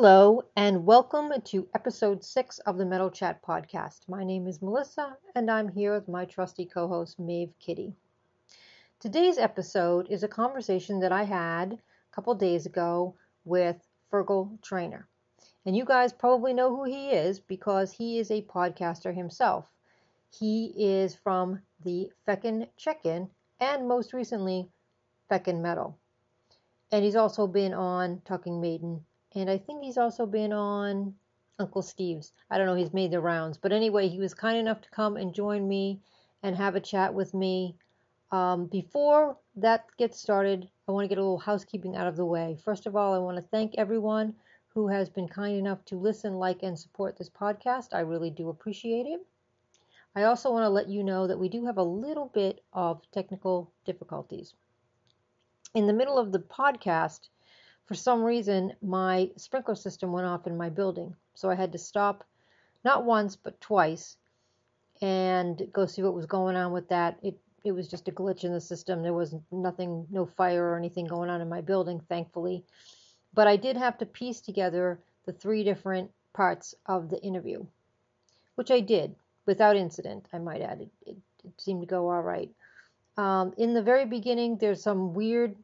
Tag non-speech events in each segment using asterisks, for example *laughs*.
Hello, and welcome to episode six of the Metal Chat podcast. My name is Melissa, and I'm here with my trusty co host, Maeve Kitty. Today's episode is a conversation that I had a couple days ago with Fergal Trainer. And you guys probably know who he is because he is a podcaster himself. He is from the Feckin' Check In and most recently, Feckin' Metal. And he's also been on Talking Maiden and I think he's also been on Uncle Steve's. I don't know, he's made the rounds. But anyway, he was kind enough to come and join me and have a chat with me. Um, before that gets started, I want to get a little housekeeping out of the way. First of all, I want to thank everyone who has been kind enough to listen, like, and support this podcast. I really do appreciate it. I also want to let you know that we do have a little bit of technical difficulties. In the middle of the podcast, for some reason, my sprinkler system went off in my building. So I had to stop not once, but twice and go see what was going on with that. It it was just a glitch in the system. There was nothing, no fire or anything going on in my building, thankfully. But I did have to piece together the three different parts of the interview, which I did without incident, I might add. It, it, it seemed to go all right. Um, in the very beginning, there's some weird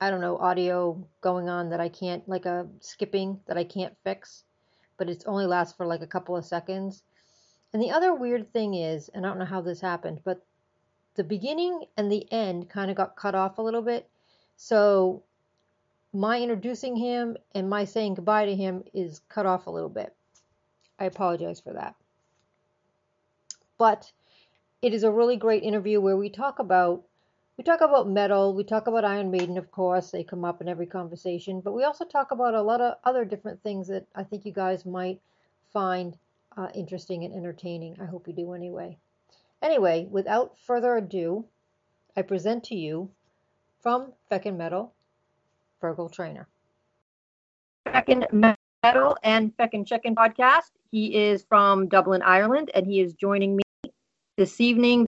I don't know, audio going on that I can't, like a skipping that I can't fix, but it only lasts for like a couple of seconds. And the other weird thing is, and I don't know how this happened, but the beginning and the end kind of got cut off a little bit. So my introducing him and my saying goodbye to him is cut off a little bit. I apologize for that. But it is a really great interview where we talk about we talk about metal, we talk about Iron Maiden, of course, they come up in every conversation, but we also talk about a lot of other different things that I think you guys might find uh, interesting and entertaining. I hope you do anyway. Anyway, without further ado, I present to you from Feckin' Metal, Fergal Trainer. Feckin' Metal and Feckin' Check-In podcast. He is from Dublin, Ireland, and he is joining me this evening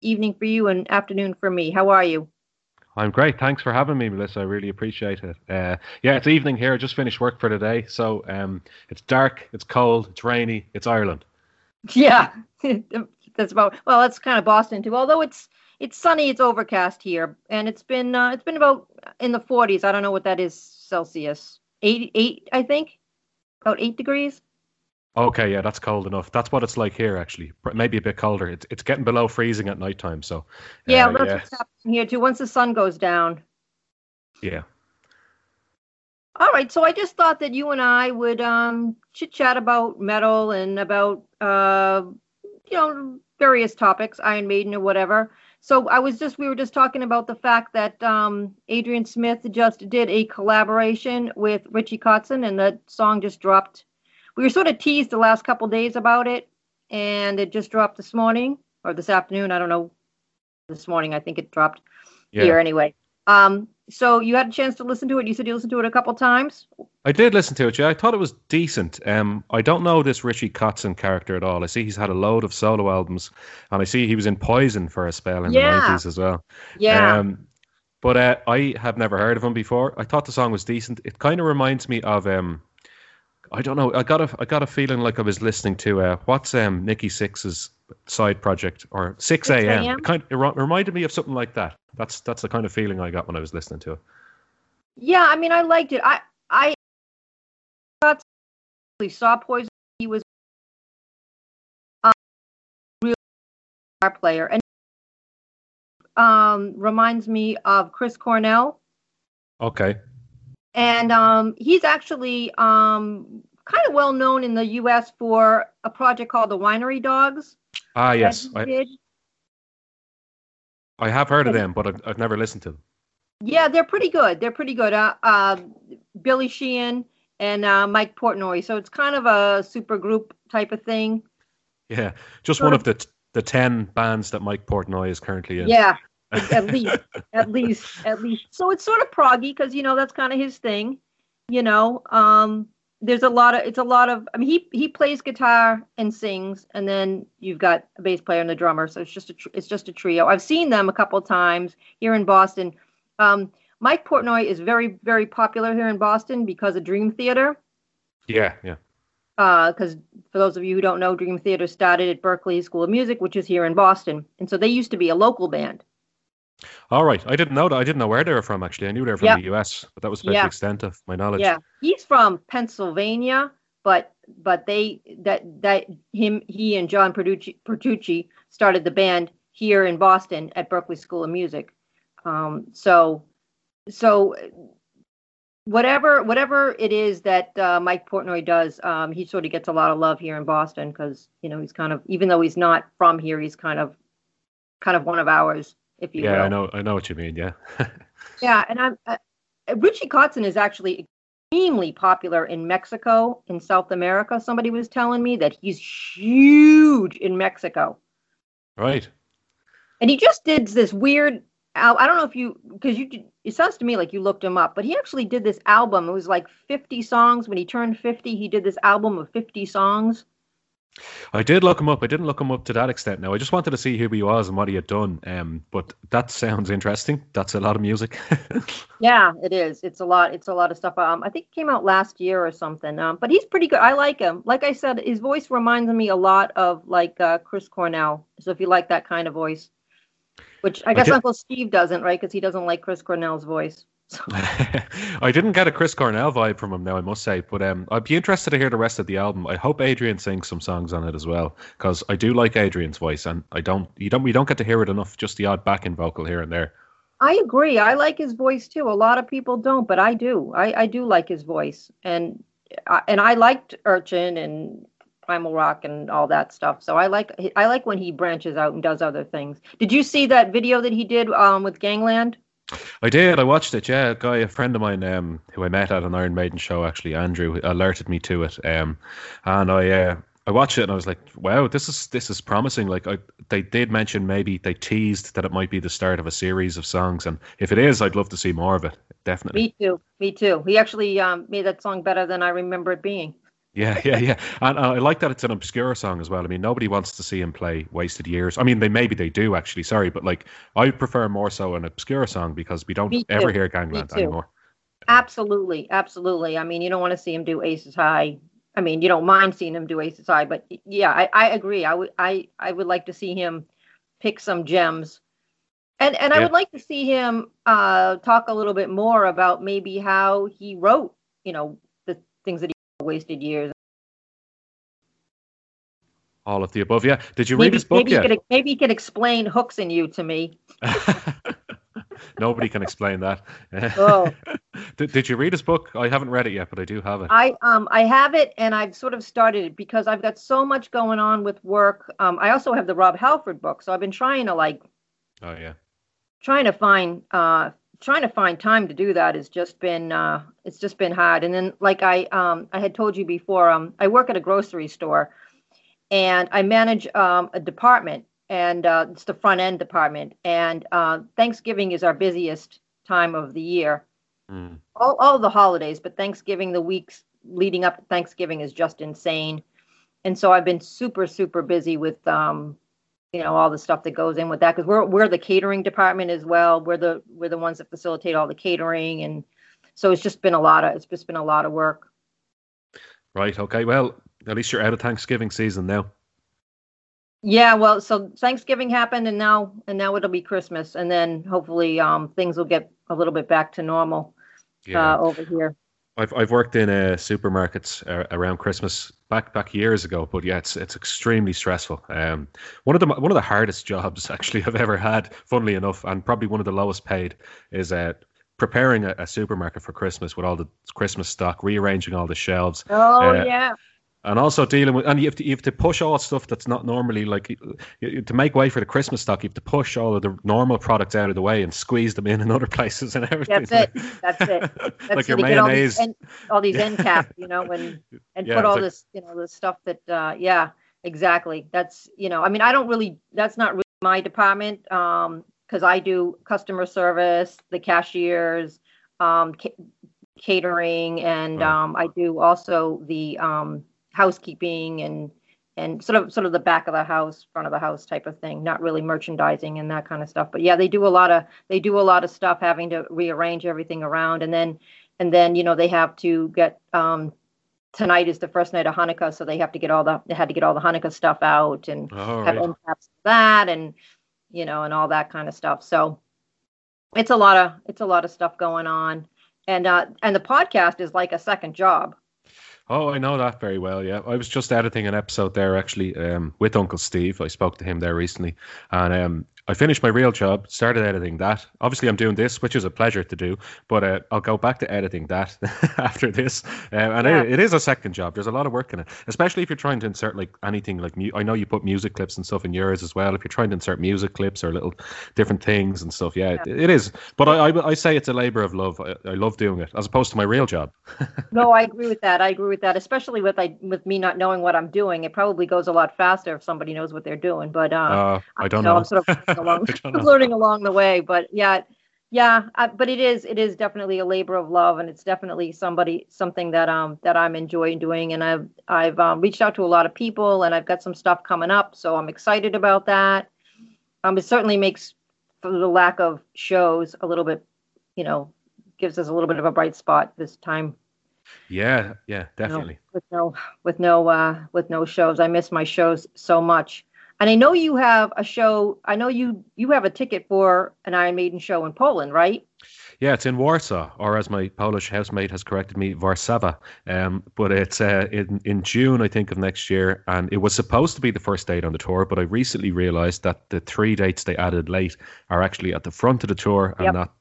evening for you and afternoon for me. How are you? I'm great. Thanks for having me, Melissa. I really appreciate it. Uh, yeah, it's evening here. I just finished work for the day. So um, it's dark, it's cold, it's rainy, it's Ireland. *laughs* Yeah, *laughs* that's about, well, that's kind of Boston too. Although it's, it's sunny, it's overcast here. And it's been, uh, it's been about in the 40s. I don't know what that is Celsius. Eight, eight, I think. About eight degrees. Okay, yeah, that's cold enough. That's what it's like here, actually. Maybe a bit colder. It's it's getting below freezing at night time. So yeah, uh, that's yeah. what's happening here too. Once the sun goes down. Yeah. All right, so I just thought that you and I would um, chit chat about metal and about uh, you know various topics, Iron Maiden or whatever. So I was just we were just talking about the fact that um, Adrian Smith just did a collaboration with Richie Kotzen, and the song just dropped we were sort of teased the last couple days about it, and it just dropped this morning or this afternoon. I don't know. This morning, I think it dropped yeah. here anyway. Um, so you had a chance to listen to it. You said you listened to it a couple times. I did listen to it. Yeah, I thought it was decent. Um, I don't know this Richie Kotzen character at all. I see he's had a load of solo albums, and I see he was in Poison for a spell in yeah. the nineties as well. Yeah. Um, but uh, I have never heard of him before. I thought the song was decent. It kind of reminds me of um, I don't know. I got a I got a feeling like I was listening to uh, what's um Nikki Sixx's side project or Sixx:A.M. Kind of, it reminded me of something like that. That's that's the kind of feeling I got when I was listening to it. Yeah, I mean, I liked it. I I thought saw Poison. He was um, real guitar player and um reminds me of Chris Cornell. Okay and um, he's actually um, kind of well known in the U.S. for a project called the Winery Dogs. Ah, yes, I, I, have heard of them, but I've, I've, never listened to them. Yeah, they're pretty good. They're pretty good. Uh, uh, Billy Sheehan and uh, Mike Portnoy. So it's kind of a super group type of thing. Yeah, just sort one of, of the the ten bands that Mike Portnoy is currently in. Yeah, at least, at *laughs* least, at least. So it's sort of proggy because you know that's kind of his thing. You know, um, there's a lot of it's a lot of. I mean, he he plays guitar and sings, and then you've got a bass player and a drummer. So it's just a it's just a trio. I've seen them a couple times here in Boston. Um, Mike Portnoy is very, very popular here in Boston because of Dream Theater. Yeah, yeah. Because uh, for those of you who don't know, Dream Theater started at Berklee School of Music, which is here in Boston, and so they used to be a local band. All right, I didn't know that. I didn't know where they were from. Actually, I knew they were from yep. the U.S., but that was about yep. the extent of my knowledge. Yeah, he's from Pennsylvania, but but they that that him he and John Petrucci, Petrucci started the band here in Boston at Berklee School of Music. Um, so so whatever whatever it is that uh, Mike Portnoy does, um, he sort of gets a lot of love here in Boston because you know he's kind of even though he's not from here, he's kind of kind of one of ours, if you yeah, will. I know I know what you mean. Yeah. *laughs* yeah, and I'm uh, Richie Kotzen is actually extremely popular in Mexico in South America. Somebody was telling me that he's huge in Mexico. Right. And he just did this weird I don't know if you because you it sounds to me like you looked him up, but he actually did this album. It was like 50 songs. When he turned 50, he did this album of 50 songs. I did look him up. I didn't look him up to that extent. Now I just wanted to see who he was and what he had done. Um, but that sounds interesting. That's a lot of music. *laughs* yeah, it is. It's a lot. It's a lot of stuff. Um, I think it came out last year or something. Um, but he's pretty good. I like him. Like I said, his voice reminds me a lot of like uh, Chris Cornell. So if you like that kind of voice. Which I guess I Uncle Steve doesn't, right? Because he doesn't like Chris Cornell's voice. So. *laughs* I didn't get a Chris Cornell vibe from him now, I must say. But um, I'd be interested to hear the rest of the album. I hope Adrian sings some songs on it as well, because I do like Adrian's voice, and I don't, you don't, we don't get to hear it enough. Just the odd backing vocal here and there. I agree. I like his voice too. A lot of people don't, but I do. I, I do like his voice, and I, and I liked Urchin and primal rock and all that stuff. So I like I like when he branches out and does other things. Did you see that video that he did um, with Gangland? I did. I watched it. Yeah, a guy, a friend of mine, um, who I met at an Iron Maiden show, actually, Andrew, alerted me to it. Um, and I, uh, I watched it and I was like, wow, this is this is promising. Like, I, they did mention maybe they teased that it might be the start of a series of songs, and if it is, I'd love to see more of it. Definitely. Me too. Me too. He actually um, made that song better than I remember it being. Yeah, *laughs* yeah, yeah, and uh, I like that it's an obscure song as well. I mean, nobody wants to see him play "Wasted Years." I mean, they maybe they do actually. Sorry, but like I prefer more so an obscure song because we don't ever hear Gangland anymore. Absolutely, absolutely. I mean, you don't want to see him do Aces High. I mean, you don't mind seeing him do Aces High, but yeah, I, I agree. I would I I would like to see him pick some gems, and and I would like to see him uh, talk a little bit more about maybe how he wrote, you know, the things that he wasted years. All of the above, yeah. Did you read maybe, his book maybe yet? He could, maybe he could explain hooks in you to me. *laughs* Nobody can explain that. *laughs* Oh. did, did you read his book? I haven't read it yet, but I do have it. I um I have it, and I've sort of started it because I've got so much going on with work. Um, I also have the Rob Halford book, so I've been trying to like. Oh yeah. Trying to find uh trying to find time to do that has just been uh, it's just been hard. And then like I um, I had told you before, um, I work at a grocery store, and I manage um, a department, and uh, it's the front end department. And uh, Thanksgiving is our busiest time of the year. Mm. All all the holidays, but Thanksgiving, the weeks leading up to Thanksgiving is just insane. And so I've been super super busy with um, you know all the stuff that goes in with that because we're we're the catering department as well. We're the we're the ones that facilitate all the catering, and so it's just been a lot of it's just been a lot of work. Right. Okay. Well, at least you're out of Thanksgiving season now. Yeah. Well, so Thanksgiving happened, and now and now it'll be Christmas, and then hopefully um, things will get a little bit back to normal yeah. uh, over here. I've I've worked in uh, supermarkets uh, around Christmas back back years ago, but yeah, it's it's extremely stressful. Um, one of the one of the hardest *laughs* jobs actually I've ever had, funnily enough, and probably one of the lowest paid, is uh, preparing a, a supermarket for Christmas with all the Christmas stock, rearranging all the shelves. Oh uh, yeah and also dealing with and you have to you have to push all stuff that's not normally like to make way for the Christmas stock. You have to push all of the normal products out of the way and squeeze them in in other *laughs* places and everything. That's it. That's it. *laughs* That's like your mayonnaise, all these, end, all these end caps, *laughs* you know, and and yeah, put all like, this, you know, the stuff that, uh, yeah, exactly. That's you know, I mean, I don't really. That's not really my department um because I do customer service, the cashiers, um, ca- catering, and um, I do also the um housekeeping and and sort of sort of the back of the house, front of the house type of thing. Not really merchandising and that kind of stuff. But yeah, they do a lot of they do a lot of stuff, having to rearrange everything around, and then and then you know they have to get um, tonight is the first night of Hanukkah, so they have to get all the they had to get all the Hanukkah stuff out and Oh, have right. that and you know and all that kind of stuff. So it's a lot of it's a lot of stuff going on, and uh, and the podcast is like a second job. Oh, I know that very well. Yeah, I was just editing an episode there actually um, with Uncle Steve. I spoke to him there recently, and um, I finished my real job, started editing that. Obviously, I'm doing this, which is a pleasure to do, but uh, I'll go back to editing that *laughs* after this. Uh, and Yeah. it, it is a second job. There's a lot of work in it, especially if you're trying to insert like anything like mu- I know you put music clips and stuff in yours as well. If you're trying to insert music clips or little different things and stuff, yeah, It, it is. But I, I, I say it's a labor of love. I, I love doing it as opposed to my real job. *laughs* No, I agree with that. I agree with that, especially with I with me not knowing what I'm doing. It probably goes a lot faster if somebody knows what they're doing. But uh, Uh, I don't so know. I'm sort of *laughs* along, *laughs* I don't know. learning along the way. But yeah, yeah. I, but it is it is definitely a labor of love, and it's definitely somebody something that um that I'm enjoying doing. And I've I've um, reached out to a lot of people, and I've got some stuff coming up, so I'm excited about that. Um, it certainly makes for the lack of shows a little bit, you know, gives us a little bit of a bright spot this time Yeah, yeah, you know, definitely. with no with no uh with no shows i miss my shows so much and i know you have a show i know you you have a ticket for an iron maiden show in poland right Yeah, it's in Warsaw, or as my Polish housemate has corrected me, Warszawa. Um, but it's uh, in in June, I think, of next year, and it was supposed to be the first date on the tour. But I recently realised that the three dates they added late are actually at the front of the tour and Yep. not.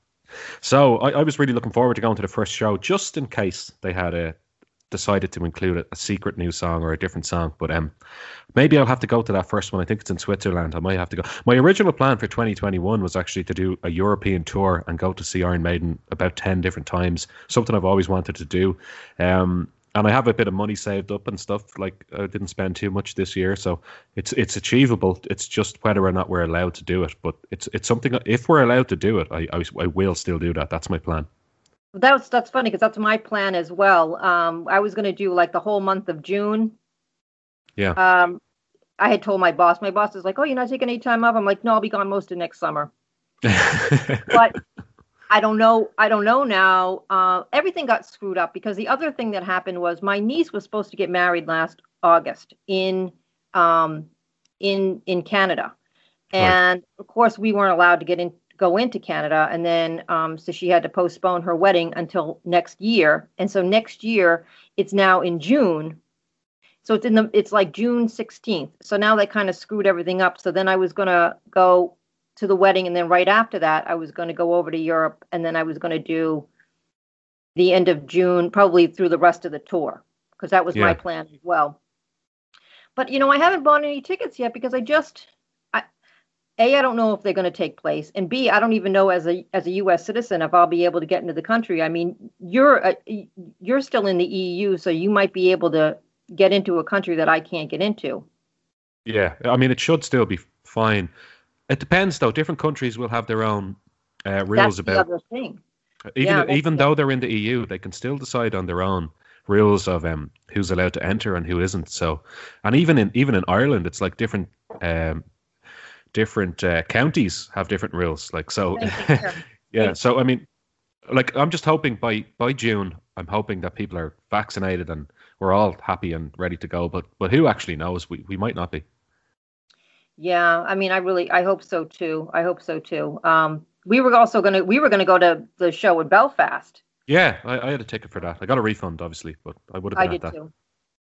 So I, I was really looking forward to going to the first show, just in case they had uh, decided to include a, a secret new song or a different song. But um, maybe I'll have to go to that first one. I think it's in Switzerland. I might have to go. My original plan for 2021 was actually to do a European tour and go to see Iron Maiden about 10 different times, something I've always wanted to do. Um, and I have a bit of money saved up and stuff. Like I didn't spend too much this year, so it's it's achievable. It's just whether or not we're allowed to do it. But it's it's something. If we're allowed to do it, I I, I will still do that. That's my plan. That's that's funny because that's my plan as well um i was going to do like the whole month of june Yeah. um i had told my boss my boss is like oh you're not taking any time off i'm like no i'll be gone most of next summer *laughs* but I don't know. I don't know now. Uh, everything got screwed up because the other thing that happened was my niece was supposed to get married last August in um, in in Canada, Right. and of course we weren't allowed to get in go into Canada, and then um, so she had to postpone her wedding until next year, and so next year it's now in June. So it's in the it's like June 16th. So now they kind of screwed everything up. So then I was gonna go to the wedding and then right after that i was going to go over to europe and then i was going to do the end of june probably through the rest of the tour because that was my plan as well but you know i haven't bought any tickets yet because i just a i don't know if they're going to take place and b i don't even know as a as a us citizen if i'll be able to get into the country i mean you're uh, you're still in the eu so you might be able to get into a country that i can't get into Yeah, I mean, it should still be fine. It depends, though. Different countries will have their own uh, rules that's the about other thing even yeah, even the- though they're in the EU, they can still decide on their own rules of um who's allowed to enter and who isn't. So, and even in even in Ireland, it's like different um different uh, counties have different rules. Like so, Same thing here. yeah. So I mean, like I'm just hoping by by June, I'm hoping that people are vaccinated and we're all happy and ready to go. But but who actually knows? We we might not be. Yeah, I mean, I really, I hope so too. I hope so too. Um, we were also gonna, we were gonna go to the show in Belfast. Yeah, I, I had a ticket for that. I got a refund, obviously, but I would have I did that. too.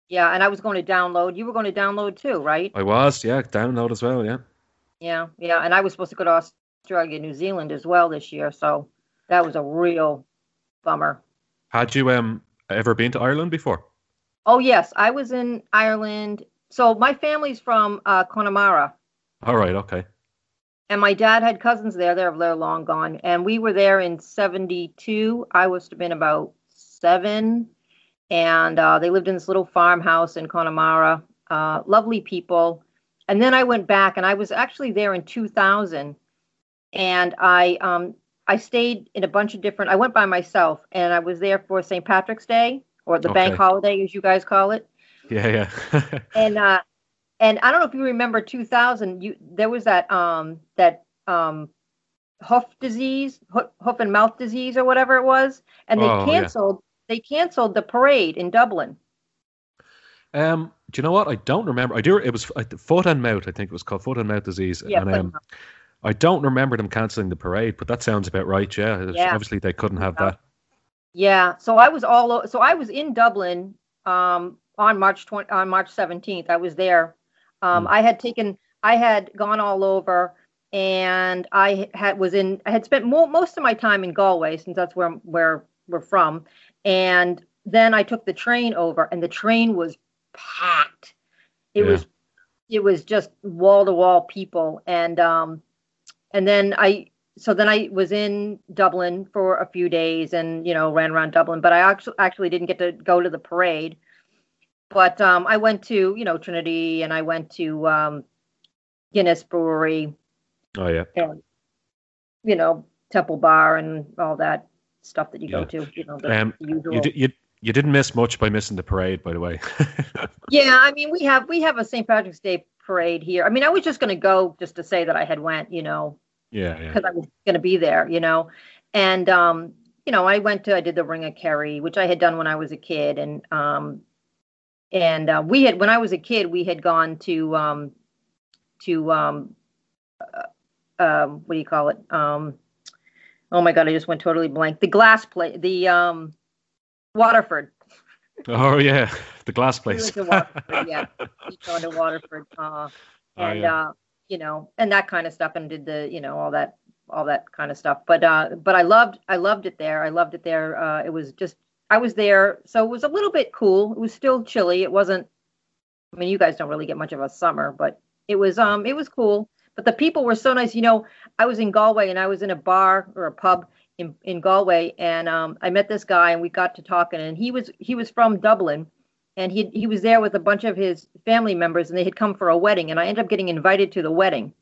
Yeah, and I was going to download. You were going to download too, right? I was, yeah, download as well, yeah. Yeah, yeah. And I was supposed to go to Australia, New Zealand as well this year, so that was a real bummer. Had you um ever been to Ireland before? Oh yes, I was in Ireland. So my family's from uh, Connemara. All right, okay. and my dad had cousins there. They're they're long gone, and we were there in '72. I was to have been about seven, and uh, they lived in this little farmhouse in Connemara. Uh, lovely people. And then I went back, and I was actually there in 2000, and I um I stayed in a bunch of different. I went by myself, and I was there for St. Patrick's Day or the bank holiday, as you guys call it Yeah, yeah. *laughs* and uh and I don't know if you remember 2000. You there was that um that um hoof disease, hoof, hoof and mouth disease, or whatever it was, and they Oh, yeah. canceled. They canceled the parade in Dublin. Um, do you know what? I don't remember. I do. It was foot and mouth. I think it was called foot and mouth disease. Yeah, and um. I don't remember them cancelling the parade, but that sounds about right. Yeah. Yeah. Obviously, they couldn't have that. Yeah, so I was all o- so I was in Dublin um, on March 20, on March 17th. I was there. Um, Mm. I had taken I had gone all over and I had was in I had spent mo- most of my time in Galway since that's where where we're from. And then I took the train over and the train was packed. It Yeah. was it was just wall to wall people and um and then I so then I was in Dublin for a few days and you know ran around Dublin, but I actually actually didn't get to go to the parade. But um, I went to you know Trinity and I went to um, Guinness Brewery Oh yeah. and you know Temple Bar and all that stuff that you Yeah. go to. You know the, Um, the usual. You, di- you you didn't miss much by missing the parade, by the way. *laughs* Yeah, I mean we have we have a St. Patrick's Day parade here. I mean I was just going to go just to say that I had went. You know yeah, yeah. because I was going to be there, you know. And um, you know, I went to I did the Ring of Kerry, which I had done when I was a kid, and um, and uh, we had when I was a kid, we had gone to um, to um, uh, um, what do you call it? Um, oh my god, I just went totally blank. The glass plate, the um, Waterford. Oh yeah, the glass place. went Waterford, yeah. *laughs* We to Waterford, uh, Oh, and yeah. uh, you know, and that kind of stuff, and did the, you know, all that, all that kind of stuff. But uh, but I loved, I loved it there. I loved it there. Uh, it was just, I was there, so it was a little bit cool. It was still chilly. It wasn't. I mean, you guys don't really get much of a summer, but it was, um, it was cool. But the people were so nice. You know, I was in Galway, and I was in a bar or a pub in in Galway, and um, I met this guy, and we got to talking, and he was he was from Dublin and he he was there with a bunch of his family members and they had come for a wedding and I ended up getting invited to the wedding.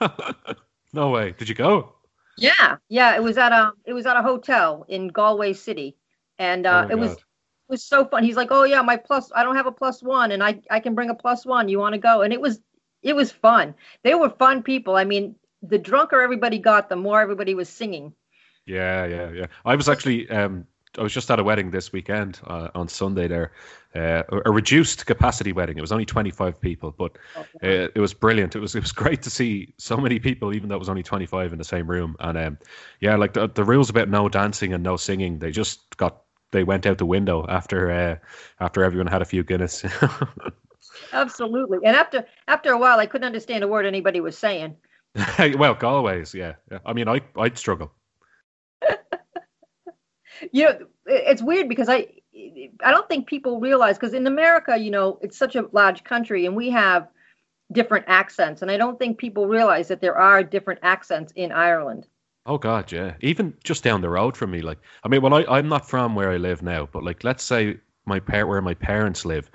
*laughs* no way. Did you go? Yeah. Yeah, it was at a it was at a hotel in Galway City. And uh, Oh it was it was so fun. He's like, "Oh yeah, my plus I don't have a plus 1 and I I can bring a plus 1. You want to go?" And it was it was fun. They were fun people. I mean, the drunker everybody got, the more everybody was singing. Yeah, yeah, yeah. I was actually um I was just at a wedding this weekend uh, on Sunday there, uh, a reduced capacity wedding. It was only 25 people, but uh, it was brilliant. It was it was great to see so many people, even though it was only 25 in the same room. And um, yeah, like the, the rules about no dancing and no singing, they just got they went out the window after uh, after everyone had a few Guinness. *laughs* Absolutely. And after after a while I couldn't understand a word anybody was saying. *laughs* well, Galway's, yeah, yeah. I mean, I I'd struggle. *laughs* you know it's weird because i i don't think people realize because in america you know it's such a large country and we have different accents and i don't think people realize that there are different accents in ireland Oh God, yeah. Even just down the road from me, like I mean, well, I I'm not from where I live now, but like let's say my par- where my parents live,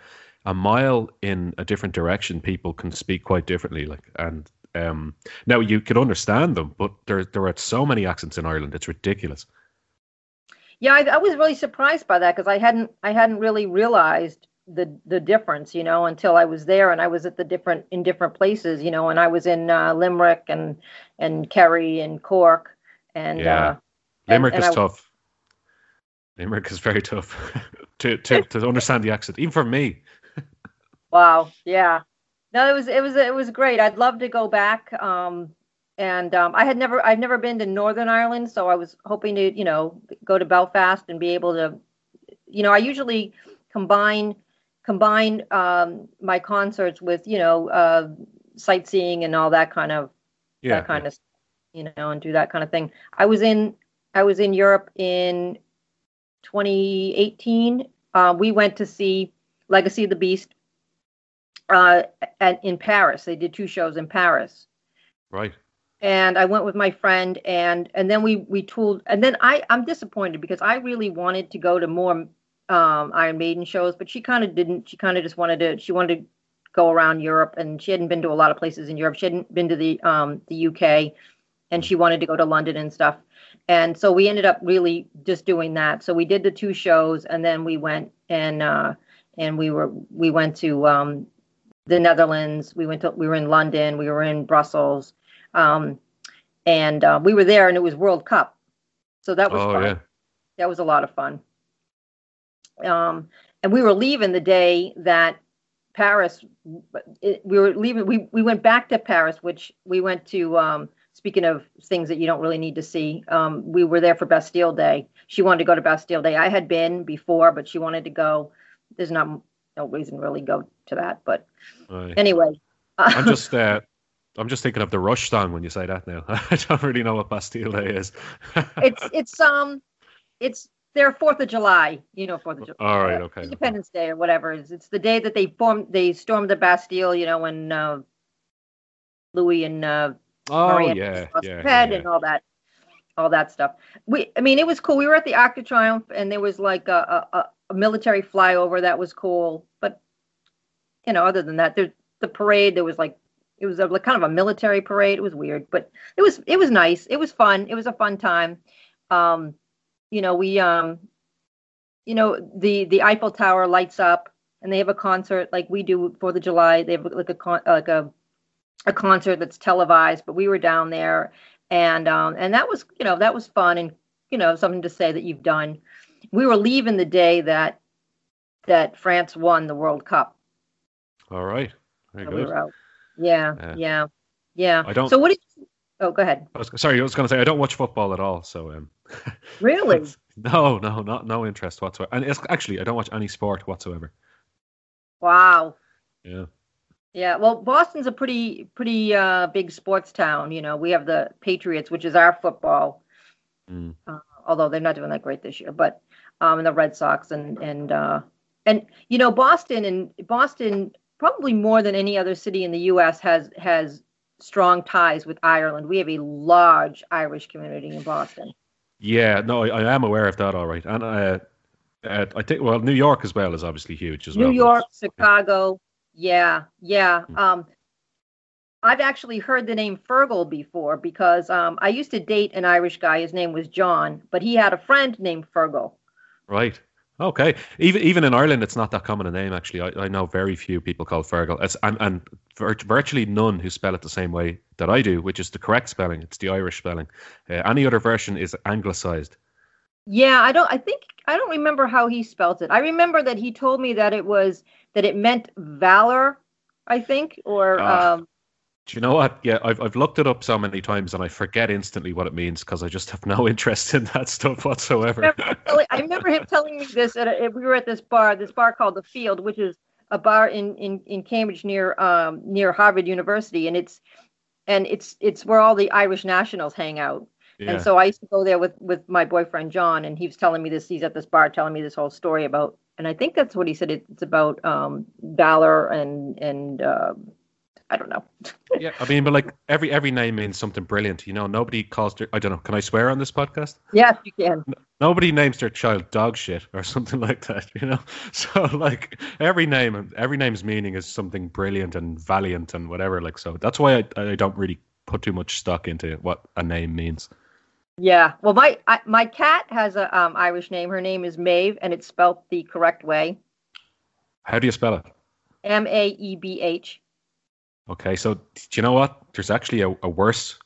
a mile in a different direction, people can speak quite differently. Like, and um, now you could understand them, but there there are so many accents in Ireland, it's ridiculous. yeah i, I was really surprised by that because i hadn't i hadn't really realized the the difference you know until i was there and i was at the different in different places you know and i was in uh, limerick and and kerry and cork and Yeah. uh and- Limerick and is I- tough. Limerick is very tough *laughs* to, to to understand the accent, even for me. *laughs* Wow. Yeah. No, it was it was it was great. I'd love to go back. Um, and um, I had never I've never been to Northern Ireland, so I was hoping to you know go to Belfast and be able to, you know, I usually combine combine um, my concerts with you know uh, sightseeing and all that kind of Yeah, that kind of you know and do that kind of thing. I was in I was in Europe in 2018. Uh, we went to see Legacy of the Beast uh, at, in Paris. They did two shows in Paris, right. and I went with my friend, and and then we we tooled, and then I I'm disappointed because I really wanted to go to more um, Iron Maiden shows, but she kind of didn't. She kind of just wanted to. She wanted to go around Europe, and she hadn't been to a lot of places in Europe. She hadn't been to the um, the UK, and she wanted to go to London and stuff. And so we ended up really just doing that. So we did the two shows, and then we went and uh, and we were we went to um, the Netherlands. We went to we were in London. We were in Brussels, um, and uh, we were there, and it was World Cup, so that was Oh fun. yeah. That was a lot of fun. Um, and we were leaving the day that Paris. It, we were leaving. We we went back to Paris, which we went to. Um, speaking of things that you don't really need to see, um, we were there for Bastille Day. She wanted to go to Bastille Day. I had been before, but she wanted to go. There's not no reason really go to that, but Aye. anyway. I'm *laughs* just uh, I'm just thinking of the Rush song when you say that now. *laughs* I don't really know what Bastille Day is. *laughs* it's it's um it's their Fourth of July, you know, Fourth of July. All right, uh, okay. Independence Day or whatever. It's, it's the day that they formed, they stormed the Bastille, you know, when uh, Louis and uh, Oh yeah, yeah, yeah. and all that, all that stuff. We, I mean, it was cool. We were at the Arc de Triomphe, and there was like a, a, a military flyover that was cool. But you know, other than that, there's the parade. There was like it was a, like kind of a military parade. It was weird, but it was it was nice. It was fun. It was a fun time. Um, you know, we um, you know, the the Eiffel Tower lights up, and they have a concert like we do for the July. They have like a con- like a a concert that's televised, but we were down there, and um, and that was you know that was fun and you know something to say that you've done. We were leaving the day that that France won the World Cup. All right, very good. Yeah, Yeah. yeah, yeah. I don't- So what did? You, oh, go ahead. I was, sorry, I was going to say I don't watch football at all, so um, *laughs* Really? no, no, not no interest whatsoever. And it's, actually, I don't watch any sport whatsoever. Wow. Yeah, Yeah, well, Boston's a pretty pretty uh, big sports town. You know, we have the Patriots, which is our football, Mm. uh, although they're not doing that great this year. But um, and the Red Sox and and uh, and you know, Boston and Boston probably more than any other city in the U.S. has has strong ties with Ireland. We have a large Irish community in Boston. yeah. No, I, I am aware of that. All right, and uh, uh, I think well, New York as well is obviously huge as New well. New York, Chicago. Yeah, yeah. Hmm. Um, I've actually heard the name Fergal before because um, I used to date an Irish guy. His name was John, but he had a friend named Fergal. Right. Okay. Even even in Ireland, it's not that common a name. Actually, I, I know very few people called Fergal. It's and and vir- virtually none who spell it the same way that I do, which is the correct spelling. It's the Irish spelling. Uh, any other version is anglicized. Yeah, I don't. I think I don't remember how he spelt it. I remember that he told me that it was that it meant valor. I think, or Ah. um, Do you know what? Yeah, I've I've looked it up so many times and I forget instantly what it means because I just have no *laughs* interest in that stuff whatsoever. remember telling- I remember him telling me this. At a, we were at this bar, this bar called the Field, which is a bar in in, in Cambridge near um, near Harvard University, and it's and it's it's where all the Irish nationals hang out. yeah. And so I used to go there with with my boyfriend John, and he was telling me this. He's at this bar telling me this whole story about, and I think that's what he said. It's about um, valor and and uh, I don't know. *laughs* yeah, I mean, but like every every name means something brilliant. You know, nobody calls their I don't know. Can I swear on this podcast? Yes, you can. Nobody names their child dog shit or *laughs* something like that. You know, *laughs* so like every name every name's meaning is something brilliant and valiant and whatever. Like so, that's why I I don't really put too much stock into what a name means. Yeah. Well, my I, my cat has a um, Irish name. Her name is Maeve, and it's spelt the correct way. How do you spell it? M A E B H. Okay, so do you know what? There's actually a, a worse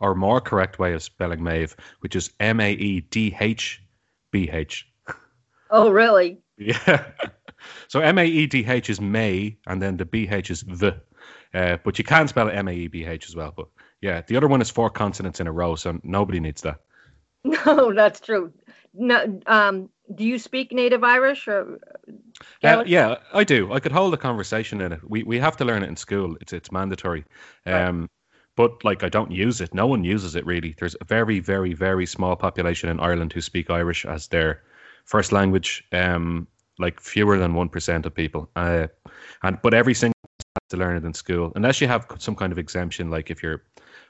or more correct way of spelling Maeve, which is M A E D H B H. *laughs* Oh, really? *laughs* Yeah. So M A E D H is May, and then the B H is V. Uh, but you can spell it M A E B H as well. But yeah, the other one is four consonants in a row, so nobody needs that. *laughs* No, that's true. No, um, do you speak Native Irish or? Uh, yeah, I do. I could hold a conversation in it. We we have to learn it in school. It's it's mandatory. Right. Um, but like I don't use it. No one uses it really. There's a very very very small population in Ireland who speak Irish as their first language. Um, like fewer than one percent of people. Uh, and but every single person has to learn it in school unless you have some kind of exemption. Like if you're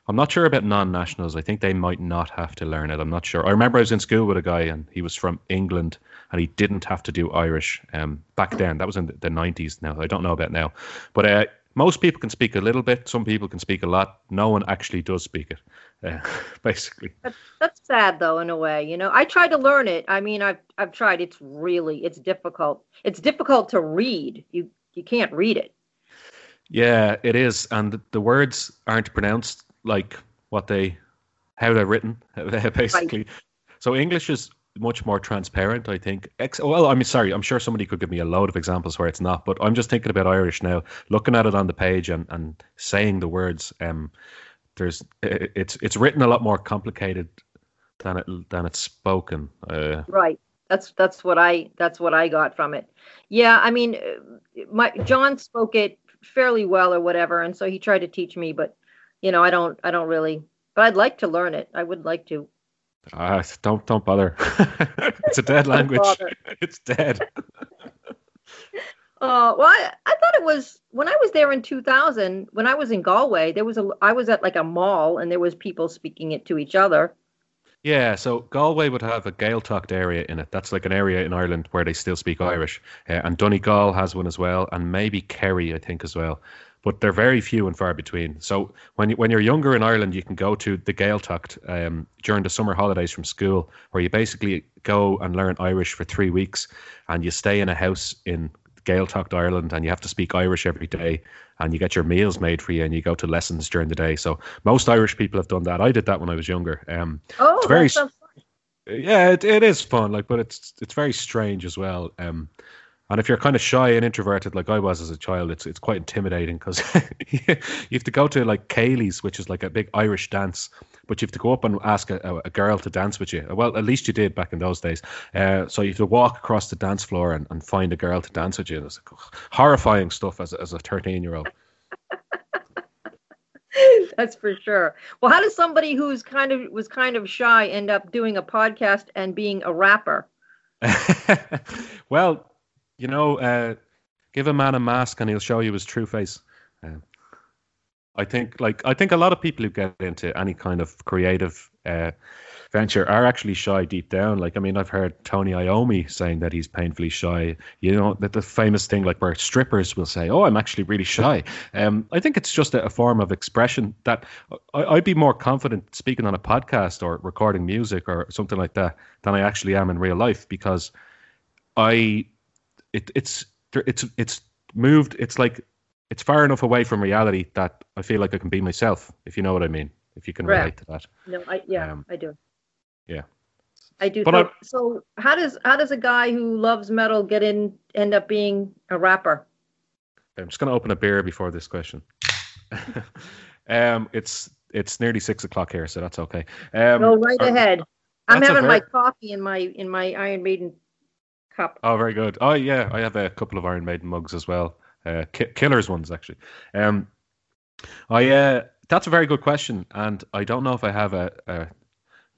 I'm not sure about non-nationals. I think they might not have to learn it. I'm not sure. I remember I was in school with a guy and he was from England and he didn't have to do Irish um, back then. That was in the 90s now. I don't know about now. But uh, most people can speak a little bit. Some people can speak a lot. No one actually does speak it, uh, *laughs* basically. That's, that's sad though, in a way. You know, I tried to learn it. I mean, I've I've tried. It's really it's difficult. It's difficult to read. You you can't read it. Yeah, it is, and the words aren't pronounced like what they how they're written, *laughs* basically. Right. So English is much more transparent, I think. Ex- well, I'm sorry, I'm sure somebody could give me a load of examples where it's not, but I'm just thinking about Irish now, looking at it on the page and, and saying the words. Um, there's it's it's written a lot more complicated than it than it's spoken. Uh, right. That's that's what I that's what I got from it. Yeah, I mean, uh, my John spoke it fairly well or whatever, and so he tried to teach me, but you know, I don't I don't really. But I'd like to learn it. I would like to. Uh, don't don't bother. *laughs* it's a dead *laughs* language. *laughs* it's dead. Uh, well, I, I thought it was when I was there in 2000. When I was in Galway, there was a I was at like a mall and there was people speaking it to each other. Yeah, so Galway would have a Gaeltacht area in it. That's like an area in Ireland where they still speak Irish, uh, and Donegal has one as well, and maybe Kerry, I think, as well but they're very few and far between. So when you, when you're younger in Ireland, you can go to the Gaeltacht um, during the summer holidays from school, where you basically go and learn Irish for three weeks, and you stay in a house in Gaeltacht Ireland, and you have to speak Irish every day, and you get your meals made for you, and you go to lessons during the day. So most Irish people have done that. I did that when I was younger. Um, oh, it's very, yeah, it, it is fun. Like, but it's it's very strange as well. Um, and if you're kind of shy and introverted like I was as a child, it's it's quite intimidating because *laughs* you have to go to like Céilís, which is like a big Irish dance, but you have to go up and ask a, a girl to dance with you. Well, at least you did back in those days. Uh, so you have to walk across the dance floor and, and find a girl to dance with you. It's like horrifying stuff as, as a 13 year old. *laughs* That's for sure. Well, how does somebody who's kind of was kind of shy end up doing a podcast and being a rapper? *laughs* well, you know, uh, give a man a mask and he'll show you his true face. Uh, I think, like, I think a lot of people who get into any kind of creative uh, venture are actually shy deep down. Like, I mean, I've heard Tony Iommi saying that he's painfully shy. You know, that the famous thing, like, where strippers will say, "Oh, I'm actually really shy." Um, I think it's just a, a form of expression that I, I'd be more confident speaking on a podcast or recording music or something like that than I actually am in real life because I it, it's it's it's moved. It's like it's far enough away from reality that I feel like I can be myself. If you know what I mean. If you can right. relate to that. No, I yeah, um, I do. Yeah. I do. But so, so, how does how does a guy who loves metal get in end up being a rapper? I'm just going to open a beer before this question. *laughs* um, it's it's nearly six o'clock here, so that's okay. Um, Go right ahead. I'm having very... my coffee in my in my Iron Maiden cup. Oh, very good. Oh, yeah, I have a couple of Iron Maiden mugs as well. Uh, ki- killers ones actually. Um, I uh, that's a very good question, and I don't know if I have a, a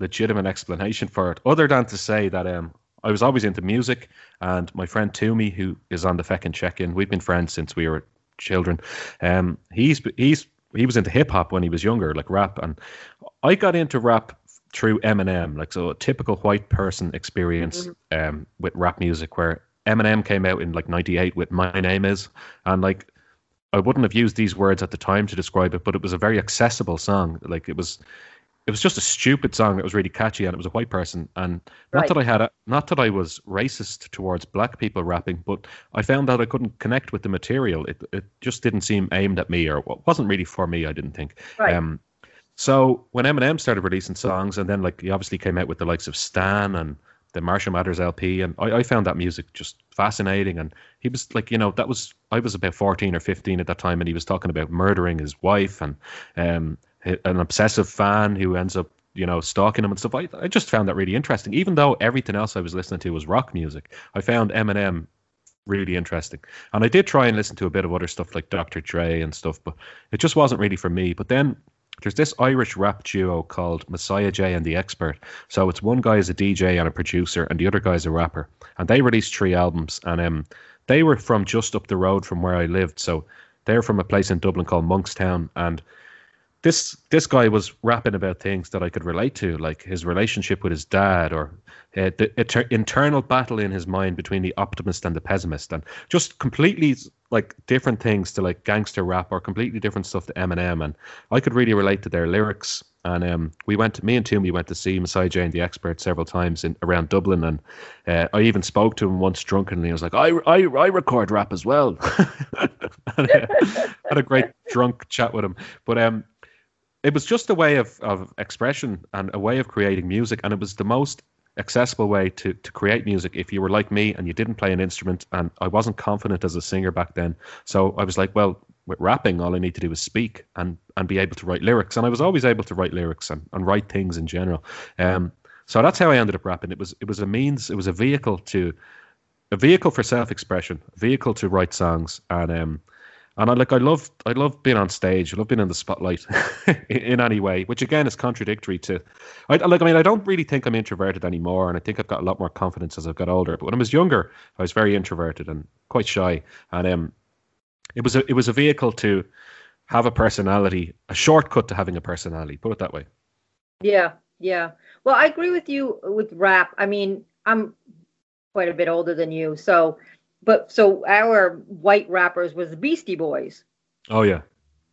legitimate explanation for it, other than to say that um, I was always into music, and my friend Toomey, who is on the Feckin' Check-In, we've been friends since we were children. Um, he's he's he was into hip hop when he was younger, like rap, and I got into rap through Eminem, like so a typical white person experience mm-hmm. um, with rap music, where Eminem came out in like '98 with "My Name Is," and like I wouldn't have used these words at the time to describe it, but it was a very accessible song. Like it was, it was just a stupid song that was really catchy, and it was a white person. And not right. that I had, a, not that I was racist towards black people rapping, but I found that I couldn't connect with the material. It it just didn't seem aimed at me, or wasn't really for me. I didn't think. Right. Um, so when Eminem started releasing songs, and then like he obviously came out with the likes of Stan and the Marshall Mathers LP, and I, I found that music just fascinating. And he was like, you know, that was I was about fourteen or fifteen at that time, and he was talking about murdering his wife and um, an obsessive fan who ends up you know, stalking him and stuff. I, I just found that really interesting. Even though everything else I was listening to was rock music, I found Eminem really interesting. And I did try and listen to a bit of other stuff like Dr. Dre and stuff, but it just wasn't really for me. But then there's this Irish rap duo called Messiah J and the Expert. So it's one guy is a DJ and a producer, and the other guy is a rapper. And they released three albums, and um, they were from just up the road from where I lived. So they're from a place in Dublin called Monkstown, and this this guy was rapping about things that I could relate to, like his relationship with his dad, or uh, the inter- internal battle in his mind between the optimist and the pessimist, and just completely like different things to like gangster rap or completely different stuff to Eminem, and I could really relate to their lyrics and um, we went. To, me and Toomey went to see Messiah J and the Expert several times in around Dublin, and uh, I even spoke to him once drunkenly. I was like, "I I, I record rap as well." *laughs* and, uh, had a great *laughs* drunk chat with him, but um, it was just a way of of expression and a way of creating music, and it was the most accessible way to to create music if you were like me and you didn't play an instrument and I wasn't confident as a singer back then. So I was like well with rapping all I need to do is speak and and be able to write lyrics. And I was always able to write lyrics and, and write things in general. Um so that's how I ended up rapping. It was it was a means it was a vehicle to a vehicle for self-expression a vehicle to write songs. And um and I like I love I love being on stage. I love being in the spotlight *laughs* in, in, any way, which again is contradictory to. I like I mean I don't really think I'm introverted anymore, and I think I've got a lot more confidence as I've got older. But when I was younger, I was very introverted and quite shy, and um, it was a it was a vehicle to have a personality, a shortcut to having a personality. Put it that way. Yeah, yeah. Well, I agree with you with rap. I mean, I'm quite a bit older than you, so but so our white rappers was the Beastie Boys. Oh yeah.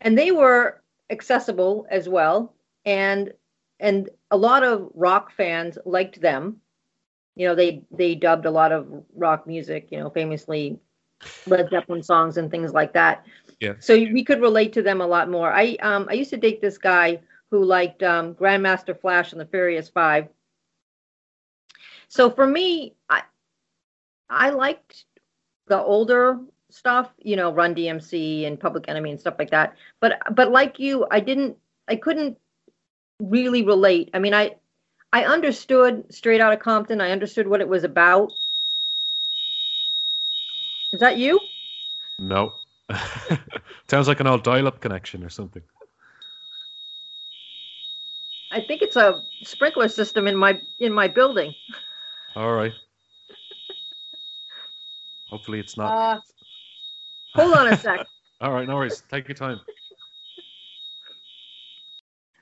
And they were accessible as well, and and a lot of rock fans liked them. You know, they they dubbed a lot of rock music. You know, famously Led Zeppelin songs and things like that. Yeah. So we could relate to them a lot more. I um I used to date this guy who liked um, Grandmaster Flash and the Furious Five. So for me, I I liked the older stuff, you know, Run DMC and Public Enemy and stuff like that. But but like you, I didn't I couldn't really relate. I mean, I I understood Straight out of Compton. I understood what it was about. Is that you? No. *laughs* Sounds like an old dial-up connection or something. I think it's a sprinkler system in my in my building. All right. Hopefully, it's not. Uh, hold on a *laughs* sec. All right, no worries. Take your time.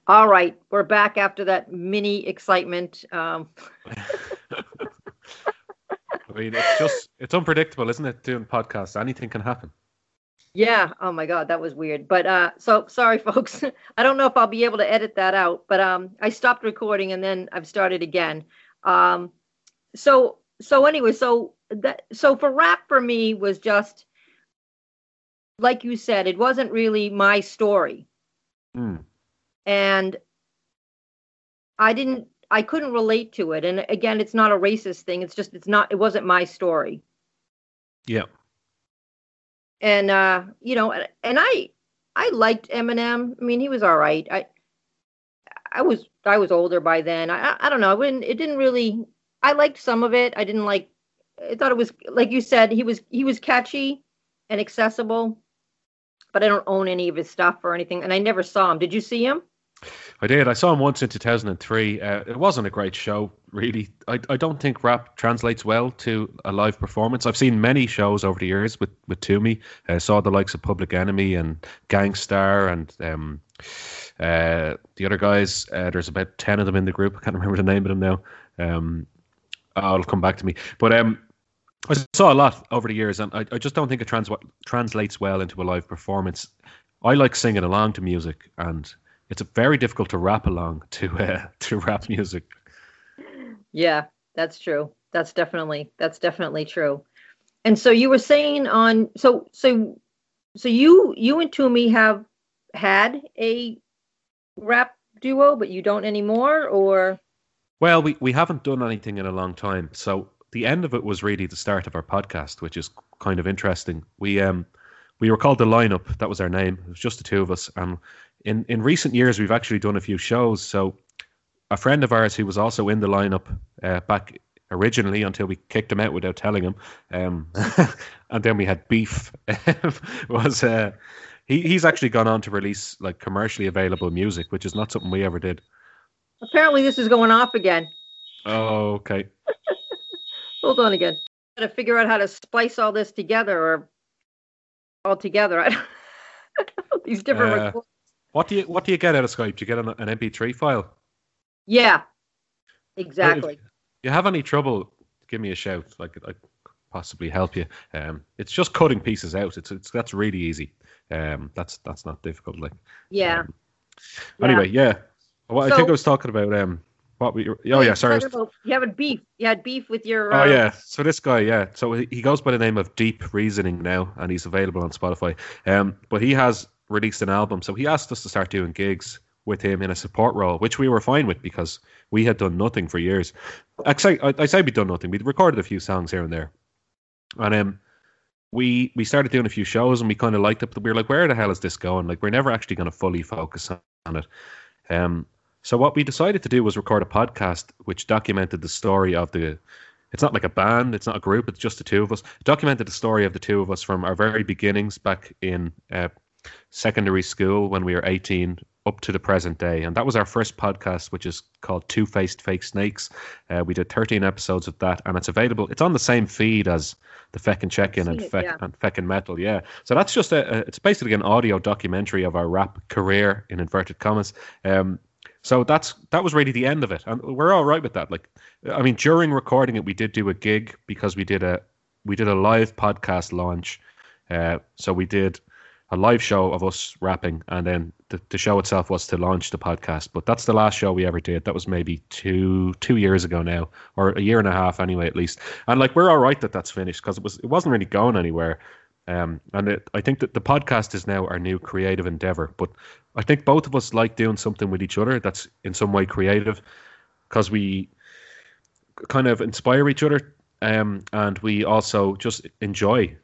All right, we're back after that mini excitement. Um. *laughs* I mean, it's just it's unpredictable, isn't it? Doing podcasts, anything can happen. Yeah. Oh my God, that was weird. But uh, so sorry, *laughs* folks. I don't know if I'll be able to edit that out. But um, I stopped recording and then I've started again. Um, so so anyway, so that so for rap for me was just like you said, it wasn't really my story. Mm. And I didn't I couldn't relate to it. And again, it's not a racist thing. It's just it's not it wasn't my story. Yeah. And uh, you know, and I I liked Eminem. I mean, he was all right. I I was I was older by then. I I don't know. I wouldn't it didn't really I liked some of it. I didn't like I thought it was like you said he was he was catchy and accessible, but I don't own any of his stuff or anything, and I never saw him. Did you see him? I did. I saw him once in 2003. Uh, it wasn't a great show, really. I, I don't think rap translates well to a live performance. I've seen many shows over the years with with Toomey. I uh, saw the likes of Public Enemy and Gang Starr and um, uh, the other guys. Uh, there's about ten of them in the group. I can't remember the name of them now. Um, I'll come back to me. But um, I saw a lot over the years, and I, I just don't think it trans- translates well into a live performance. I like singing along to music, and it's very difficult to rap along *laughs* to uh, to rap music. Yeah, that's true. That's definitely that's definitely true. And so you were saying on so so so you you and Toomey have had a rap duo, but you don't anymore, or well, we, we haven't done anything in a long time. So the end of it was really the start of our podcast, which is kind of interesting. We um we were called the lineup. That was our name. It was just the two of us. And in in recent years, we've actually done a few shows. So a friend of ours who was also in the lineup uh, back originally until we kicked him out without telling him, um, *laughs* and then we had beef. *laughs* was uh, he? He's actually gone on to release like commercially available music, which is not something we ever did. Apparently, this is going off again. Oh, okay. *laughs* Hold on again. Got to figure out how to splice all this together or all together. *laughs* These different. Uh, what do you What do you get out of Skype? Do you get an, an MP3 file? Yeah, exactly. If you have any trouble, give me a shout. Like I possibly help you. Um, it's just cutting pieces out. It's it's that's really easy. Um, that's that's not difficult. Like yeah. Um, anyway, yeah. Well, I So- think I was talking about um what we. Oh yeah, sorry. You a beef. You had beef with your. Oh uh, yeah, so this guy, yeah, so he he goes by the name of Deep Reasoning now, and he's available on Spotify. Um, but he has released an album, so he asked us to start doing gigs with him in a support role, which we were fine with because we had done nothing for years. Actually, I, I say we'd done nothing. We'd recorded a few songs here and there, and um, we we started doing a few shows, and we kind of liked it, but we were like, where the hell is this going? Like, we're never actually going to fully focus on it. Um, so what we decided to do was record a podcast which documented the story of the. It's not like a band. It's not a group. It's just the two of us. It documented the story of the two of us from our very beginnings back in uh, secondary school when we were 18 up to the present day. And that was our first podcast, which is called Two Faced Fake Snakes. Uh, we did 13 episodes of that, and it's available. It's on the same feed as the Feckin' Check-In and Feck yeah. and Feckin' Metal. Yeah. So that's just a, a. It's basically an audio documentary of our rap career in inverted commas. Um, so that's that was really the end of it, and we're all right with that. Like, I mean, during recording it, we did do a gig because we did a we did a live podcast launch. Uh, so we did a live show of us rapping, and then the, the show itself was to launch the podcast. But that's the last show we ever did. That was maybe two two years ago now, or a year and a half anyway, at least. And like we're all right that that's finished because it was it wasn't really going anywhere. Um, and it, I think that the podcast is now our new creative endeavor. But I think both of us like doing something with each other that's in some way creative because we kind of inspire each other um, and we also just enjoy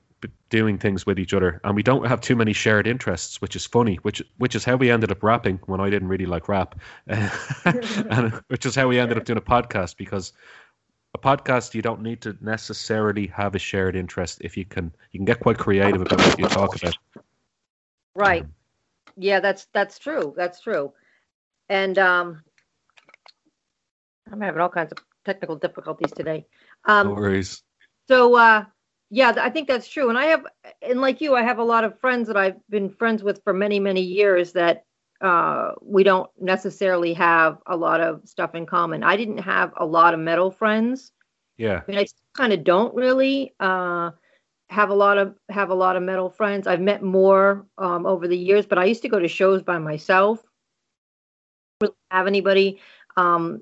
doing things with each other. And we don't have too many shared interests which is funny which which is how we ended up rapping when I didn't really like rap. *laughs* And which is how we ended up doing a podcast because a podcast you don't need to necessarily have a shared interest if you can you can get quite creative about what you talk about. Right. Yeah, that's that's true. That's true. And um, I'm having all kinds of technical difficulties today. no Um, worries so uh, yeah, I think that's true. And I have, and like you, I have a lot of friends that I've been friends with for many, many years that uh, we don't necessarily have a lot of stuff in common. I didn't have a lot of metal friends. yeah I mean, I kind of don't really uh, have a lot of have a lot of metal friends. I've met more um, over the years, but I used to go to shows by myself. Really have anybody? Um,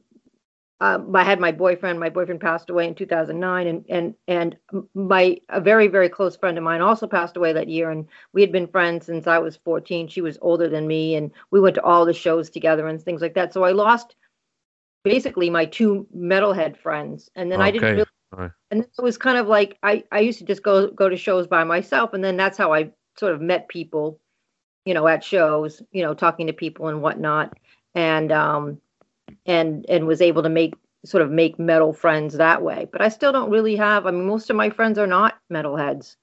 uh, I had my boyfriend. My boyfriend passed away in 2009, and and and my a very very close friend of mine also passed away that year. And we had been friends since I was 14. She was older than me, and we went to all the shows together and things like that. So I lost basically my two metalhead friends, and then I didn't really Alright. and it was kind of like I, I used to just go go to shows by myself and then that's how I sort of met people, you know, at shows, you know, talking to people and whatnot. And um and and was able to make sort of make metal friends that way. But I still don't really have I mean most of my friends are not metalheads.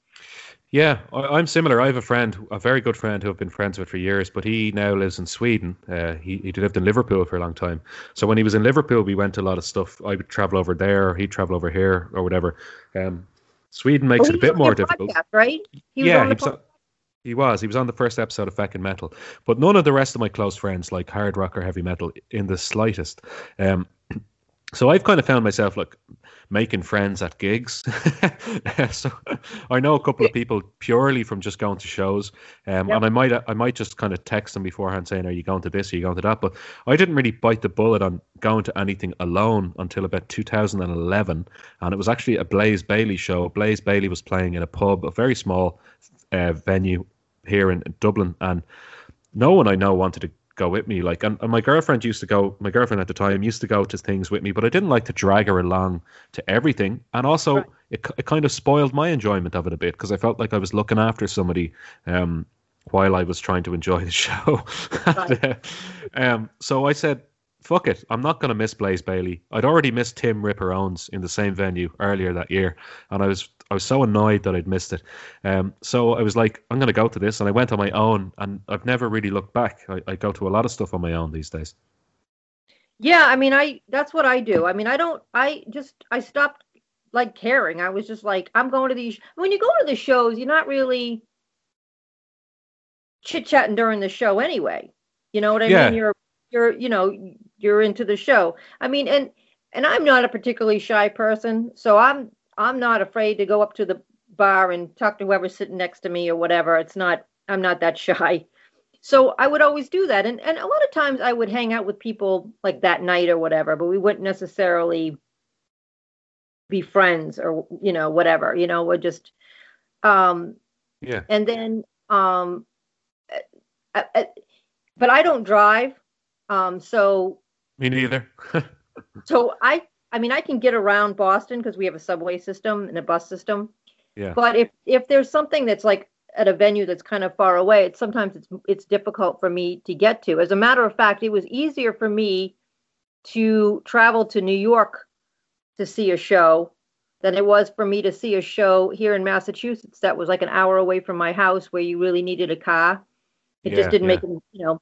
Yeah, I, I'm similar. I have a friend, a very good friend who I've been friends with for years, but he now lives in Sweden. Uh, he, he lived in Liverpool for a long time. So when he was in Liverpool, we went to a lot of stuff. I would travel over there, he'd travel over here, or whatever. Um, Sweden makes Oh, it a bit more difficult. podcast, right? He was yeah, on he was, on, he was. He was on the first episode of Feckin' Metal, but none of the rest of my close friends like hard rock or heavy metal in the slightest. Um, so I've kind of found myself like making friends at gigs. *laughs* so I know a couple of people purely from just going to shows, um, Yep. and I might I might just kind of text them beforehand saying, "Are you going to this? Are you going to that?" But I didn't really bite the bullet on going to anything alone until about 2011, and it was actually a Blaze Bayley show. Blaze Bayley was playing in a pub, a very small uh, venue here in Dublin, and no one I know wanted to go with me. Like, and, and my girlfriend used to go. My girlfriend at the time used to go to things with me, but I didn't like to drag her along to everything. And also, Right. it it kind of spoiled my enjoyment of it a bit because I felt like I was looking after somebody. Um, while I was trying to enjoy the *laughs* show, And, uh, um, so I said, "Fuck it, I'm not going to miss Blaze Bayley." I'd already missed Tim Ripper Owens in the same venue earlier that year, and I was I was so annoyed that I'd missed it. Um, so I was like, I'm going to go to this, and I went on my own, and I've never really looked back. I, I go to a lot of stuff on my own these days. Yeah, I mean, I that's what I do. I mean, I don't. I just I stopped like caring. I was just like, I'm going to these. When you go to the shows, you're not really chit chatting during the show anyway. You know what I Yeah. mean? You're you're you know you're into the show. I mean, and and I'm not a particularly shy person, so I'm I'm not afraid to go up to the bar and talk to whoever's sitting next to me or whatever. It's not I'm not that *laughs* shy. so I would always do that, and and a lot of times I would hang out with people like that night or whatever, but we wouldn't necessarily be friends or you know whatever. You know, would just um Yeah. and then um I, I, but I don't drive, um so Me neither. *laughs* so I I mean I can get around Boston because we have a subway system and a bus system. yeah. But if if there's something that's like at a venue that's kind of far away, it's sometimes it's it's difficult for me to get to. As a matter of fact, it was easier for me to travel to New York to see a show than it was for me to see a show here in Massachusetts that was like an hour away from my house where you really needed a car. It Yeah, just didn't yeah. make it, you know.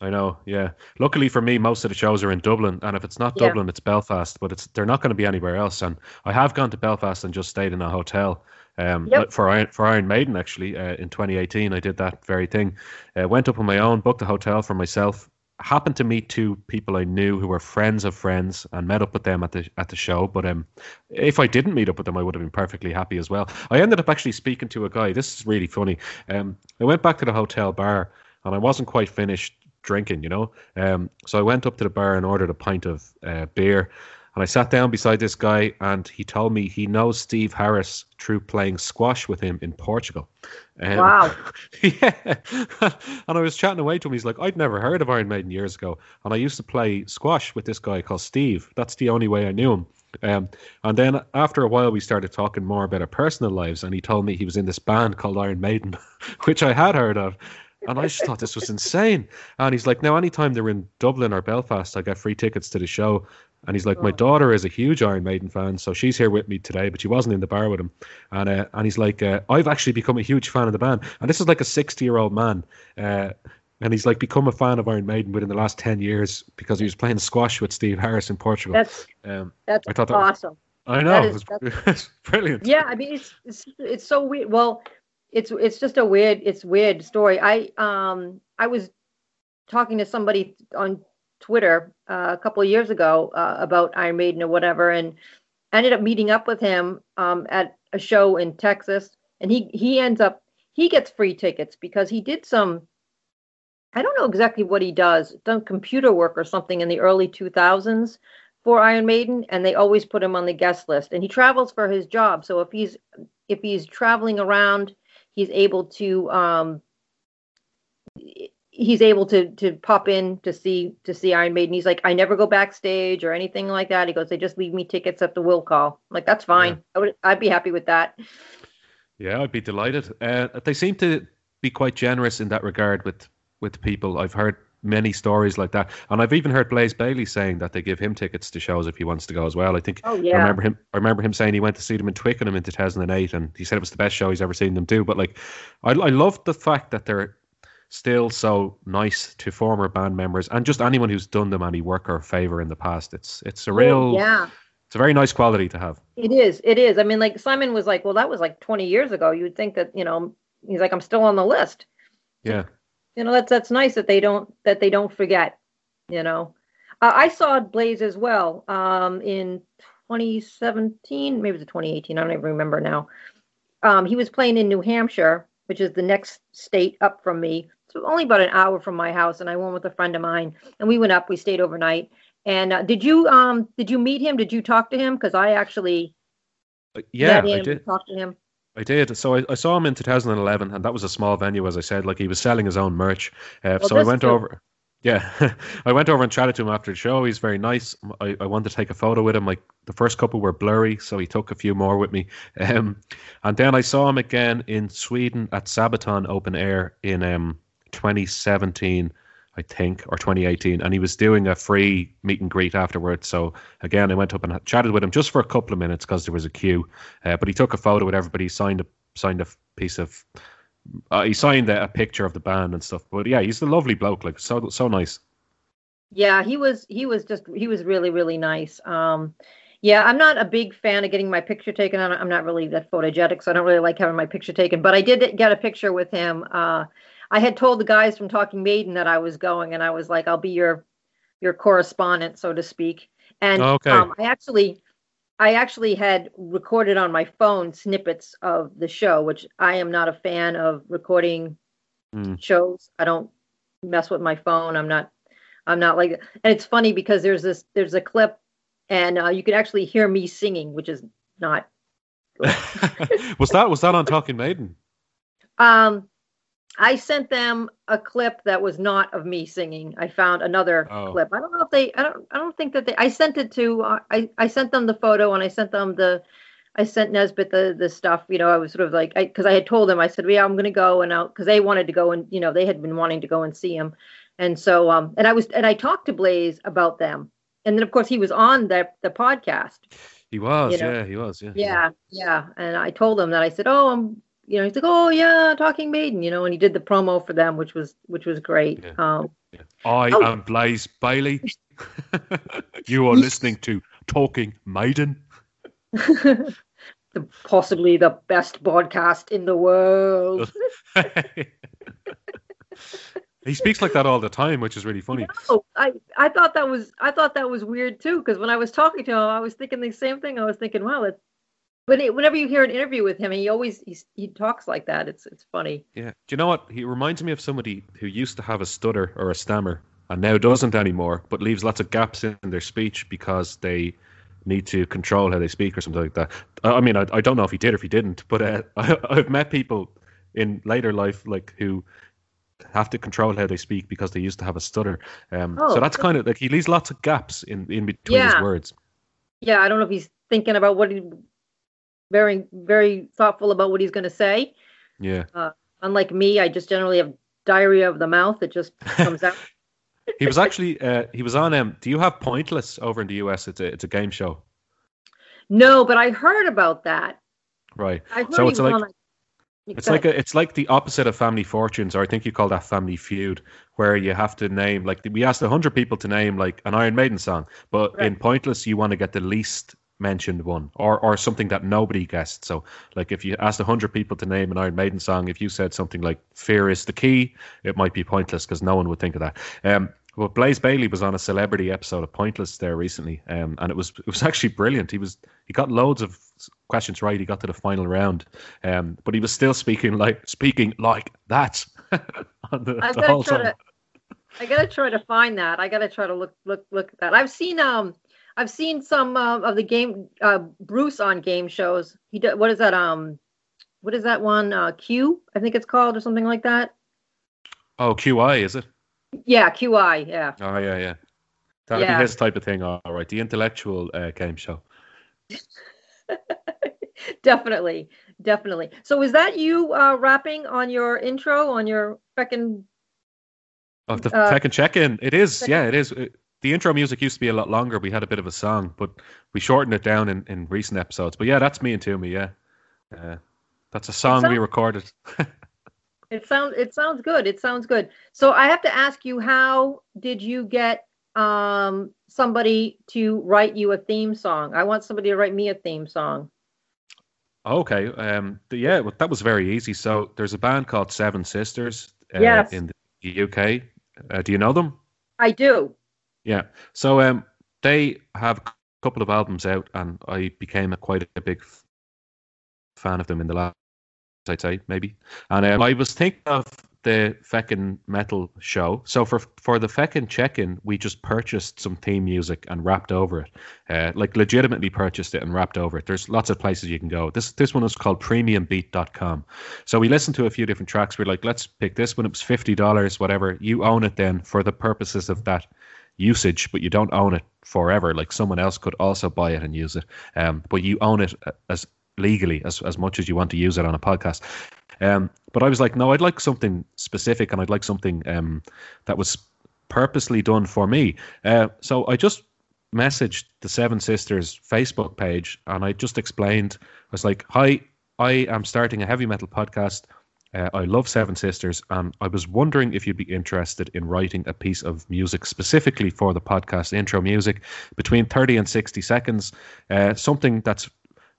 I know, yeah. Luckily for me, most of the shows are in Dublin, and if it's not Yeah. Dublin, it's Belfast. But it's they're not going to be anywhere else. And I have gone to Belfast and just stayed in a hotel. Um, Yep. for Iron for Iron Maiden actually uh, in 2018, I did that very thing. Uh, went up on my own, booked a hotel for myself. Happened to meet two people I knew who were friends of friends, and met up with them at the at the show. But um, if I didn't meet up with them, I would have been perfectly happy as well. I ended up actually speaking to a guy. This is really funny. Um, I went back to the hotel bar, and I wasn't quite finished drinking, you know. Um, so I went up to the bar and ordered a pint of uh, beer, and I sat down beside this guy, and he told me he knows Steve Harris through playing squash with him in Portugal. Um, Wow. *laughs* yeah. *laughs* and I was chatting away to him. He's like, I'd never heard of Iron Maiden years ago, and I used to play squash with this guy called Steve. That's the only way I knew him. Um, and then after a while, we started talking more about our personal lives, and he told me he was in this band called Iron Maiden, *laughs* which I had heard of. And I just thought this was insane. And he's like, now anytime they're in Dublin or Belfast, I get free tickets to the show. And he's like, my Oh. daughter is a huge Iron Maiden fan, so she's here with me today, but she wasn't in the bar with him. And uh, and he's like, uh, I've actually become a huge fan of the band. And this is like a 60 year old man. Uh, and he's like become a fan of Iron Maiden within the last 10 years because he was playing squash with Steve Harris in Portugal. That's um, that's I thought that was- awesome. I know. is- *laughs* it was, it's brilliant. yeah i mean it's, it's it's so weird well it's it's just a weird it's weird story. I um i was talking to somebody on twitter uh, a couple of years ago uh, about iron maiden or whatever and I ended up meeting up with him um at a show in texas. And he he ends up he gets free tickets because he did some i don't know exactly what he does done computer work or something in the early 2000s for Iron Maiden, and they always put him on the guest list. And he travels for his job, so if he's if he's traveling around, he's able to um, he's able to to pop in to see to see Iron Maiden. He's like, I never go backstage or anything like that. He goes, they just leave me tickets at the will call. I'm like that's fine. I would I'd be happy with that. Yeah, I'd be delighted. Uh, they seem to be quite generous in that regard with with people. I've heard many stories like that, and I've even heard Blaze Bayley saying that they give him tickets to shows if he wants to go as well. I think Oh I remember him. I remember him saying he went to see them in Twickenham in 2008, and he said it was the best show he's ever seen them do. But like, I, I love the fact that they're still so nice to former band members and just anyone who's done them any work or favor in the past. It's it's a real, yeah. it's a very nice quality to have. It is. It is. I mean, like Simon was like, well, that was like 20 years ago. You'd think that, you know, he's like, I'm still on the list. Yeah, You know, that's that's nice that they don't that they don't forget. You know, uh, I saw Blaze as well um, in 2017, maybe it was 2018. I don't even remember now. Um, he was playing in New Hampshire, which is the next state up from me. So only about an hour from my house, and I went with a friend of mine, and we went up. We stayed overnight. And uh, did you um did you meet him? Did you talk to him? Because I actually Uh, yeah, met I did. talked to him. I did. So I, I saw him in 2011, and that was a small venue, as I said. Like he was selling his own merch. Uh, Well, so I went too. over. Yeah, *laughs* I went over and chatted to him after the show. He's very nice. I, I wanted to take a photo with him. Like the first couple were blurry, so he took a few more with me. Um, and then I saw him again in Sweden at Sabaton Open Air in um 2017, I think, or 2018, and he was doing a free meet and greet afterwards. So again, I went up and chatted with him just for a couple of minutes because there was a queue. Uh, but he took a photo with everybody, signed a signed a piece of. Uh, he signed a, a picture of the band and stuff. But yeah, he's a lovely bloke. Like so so nice. Yeah, he was he was just he was really really nice. Um yeah, I'm not a big fan of getting my picture taken. I'm not really that photogenic, so I don't really like having my picture taken. But I did get a picture with him. Uh, I had told the guys from Talking Maiden that I was going, and I was like, "I'll be your your correspondent, so to speak." And Okay. um, I actually I actually had recorded on my phone snippets of the show, which I am not a fan of recording Mm. shows. I don't mess with my phone. I'm not. I'm not like. And it's funny because there's this. There's a clip, and uh, you can actually hear me singing, which is not. *laughs* was that was that on Talking Maiden? Um, I sent them a clip that was not of me singing. I found another Oh. clip. I don't know if they. I don't. I don't think that they. I sent it to. Uh, I I sent them the photo and I sent them the. I sent Nesbitt the the stuff. You know, I was sort of like, I because I had told them. I said, yeah, I'm gonna go and out because they wanted to go and you know they had been wanting to go and see him, and so um and I was and I talked to Blaze about them, and then of course he was on the the podcast. He was, You know. yeah, he was, yeah. Yeah, yeah. And I told him that I said, "Oh, I'm," you know, he's like, "Oh, yeah, Talking Maiden," you know, and he did the promo for them, which was which was great. Yeah. Um, I Oh. am Blaze Bayley. *laughs* you are listening to Talking Maiden. the, possibly the best podcast in the world. *laughs* he speaks like that all the time, which is really funny. Oh, I I thought that was I thought that was weird too because when I was talking to him, I was thinking the same thing. I was thinking, wow, it's when it, whenever you hear an interview with him, he always he talks like that. It's it's funny. Yeah. Do you know what? He reminds me of somebody who used to have a stutter or a stammer and now doesn't anymore, but leaves lots of gaps in their speech because they need to control how they speak or something like that. I mean, I, I don't know if he did or if he didn't, but uh, I, *laughs* I've met people in later life like who have to control how they speak because they used to have a stutter. Um, Oh, so that's kind of like he leaves lots of gaps in, in between his Yeah. words. Yeah, I don't know if he's thinking about what he very very thoughtful about what he's going to say. Yeah. Unlike me, I just generally have diarrhea of the mouth. It just *laughs* comes out. he was actually uh, he was on um do you have Pointless over in the US? It's a it's a game show. No, but I heard about that. Right. I heard So it's like- on a, It's like a, it's like the opposite of Family Fortunes, or I think you call that Family Feud, where you have to name like we asked hundred people to name like an Iron Maiden song, but Right. in Pointless you want to get the least mentioned one, or or something that nobody guessed. So like if you asked hundred people to name an Iron Maiden song, if you said something like "Fear is the key," it might be pointless because no one would think of that. Um, but Blaze Bayley was on a celebrity episode of Pointless there recently, um, and it was it was *laughs* actually brilliant. He was he got loads of questions right. He got to the final round, um, but he was still speaking like speaking like that *laughs* on the, I the gotta whole try time. to. I gotta try to find that. I gotta try to look look look at that. I've seen um, I've seen some uh, of the game uh, Bruce on game shows. He do, what is that um, what is that one uh, Q? I think it's called or something like that. Oh, QI is it? Yeah, QI. Yeah. Oh yeah, yeah. That'd Yeah. be his type of thing. All right, the intellectual uh, game show. *laughs* definitely, definitely. So is that you uh, rapping on your intro on your fucking? Of the Uh, second check-in, it is. second- Yeah, it is. It- the intro music used to be a lot longer. We had a bit of a song, but we shortened it down in, in recent episodes. But yeah, that's me and Toomey. Yeah, uh, that's a song we recorded. *laughs* It sounds it sounds good. It sounds good. So I have to ask you, how did you get um somebody to write you a theme song? I want somebody to write me a theme song. Okay. Um. yeah, well, that was very easy. So there's a band called Seven Sisters. Uh, Yes. In the UK. Uh, do you know them? I do. Yeah. So um, they have a couple of albums out, and I became a, quite a big fan of them in the last, I'd say maybe. And um, I was thinking of the Feckin' Metal show. So for for the Feckin' check-in, we just purchased some theme music and rapped over it. Uh, like legitimately purchased it and rapped over it. There's lots of places you can go. This this one is called premiumbeat.com. So we listened to a few different tracks. We're like, let's pick this one. It was fifty dollars, whatever. You own it then for the purposes of that usage, but you don't own it forever. Like someone else could also buy it and use it, um, but you own it as legally as as much as you want to use it on a podcast. Um, but I was like, no, I'd like something specific, and I'd like something um, that was purposely done for me. Uh, so I just messaged the Seven Sisters Facebook page, and I just explained. I was like, "Hi, I am starting a heavy metal podcast. Uh, I love Seven Sisters, and I was wondering if you'd be interested in writing a piece of music specifically for the podcast intro music, between thirty and sixty seconds, uh, something that's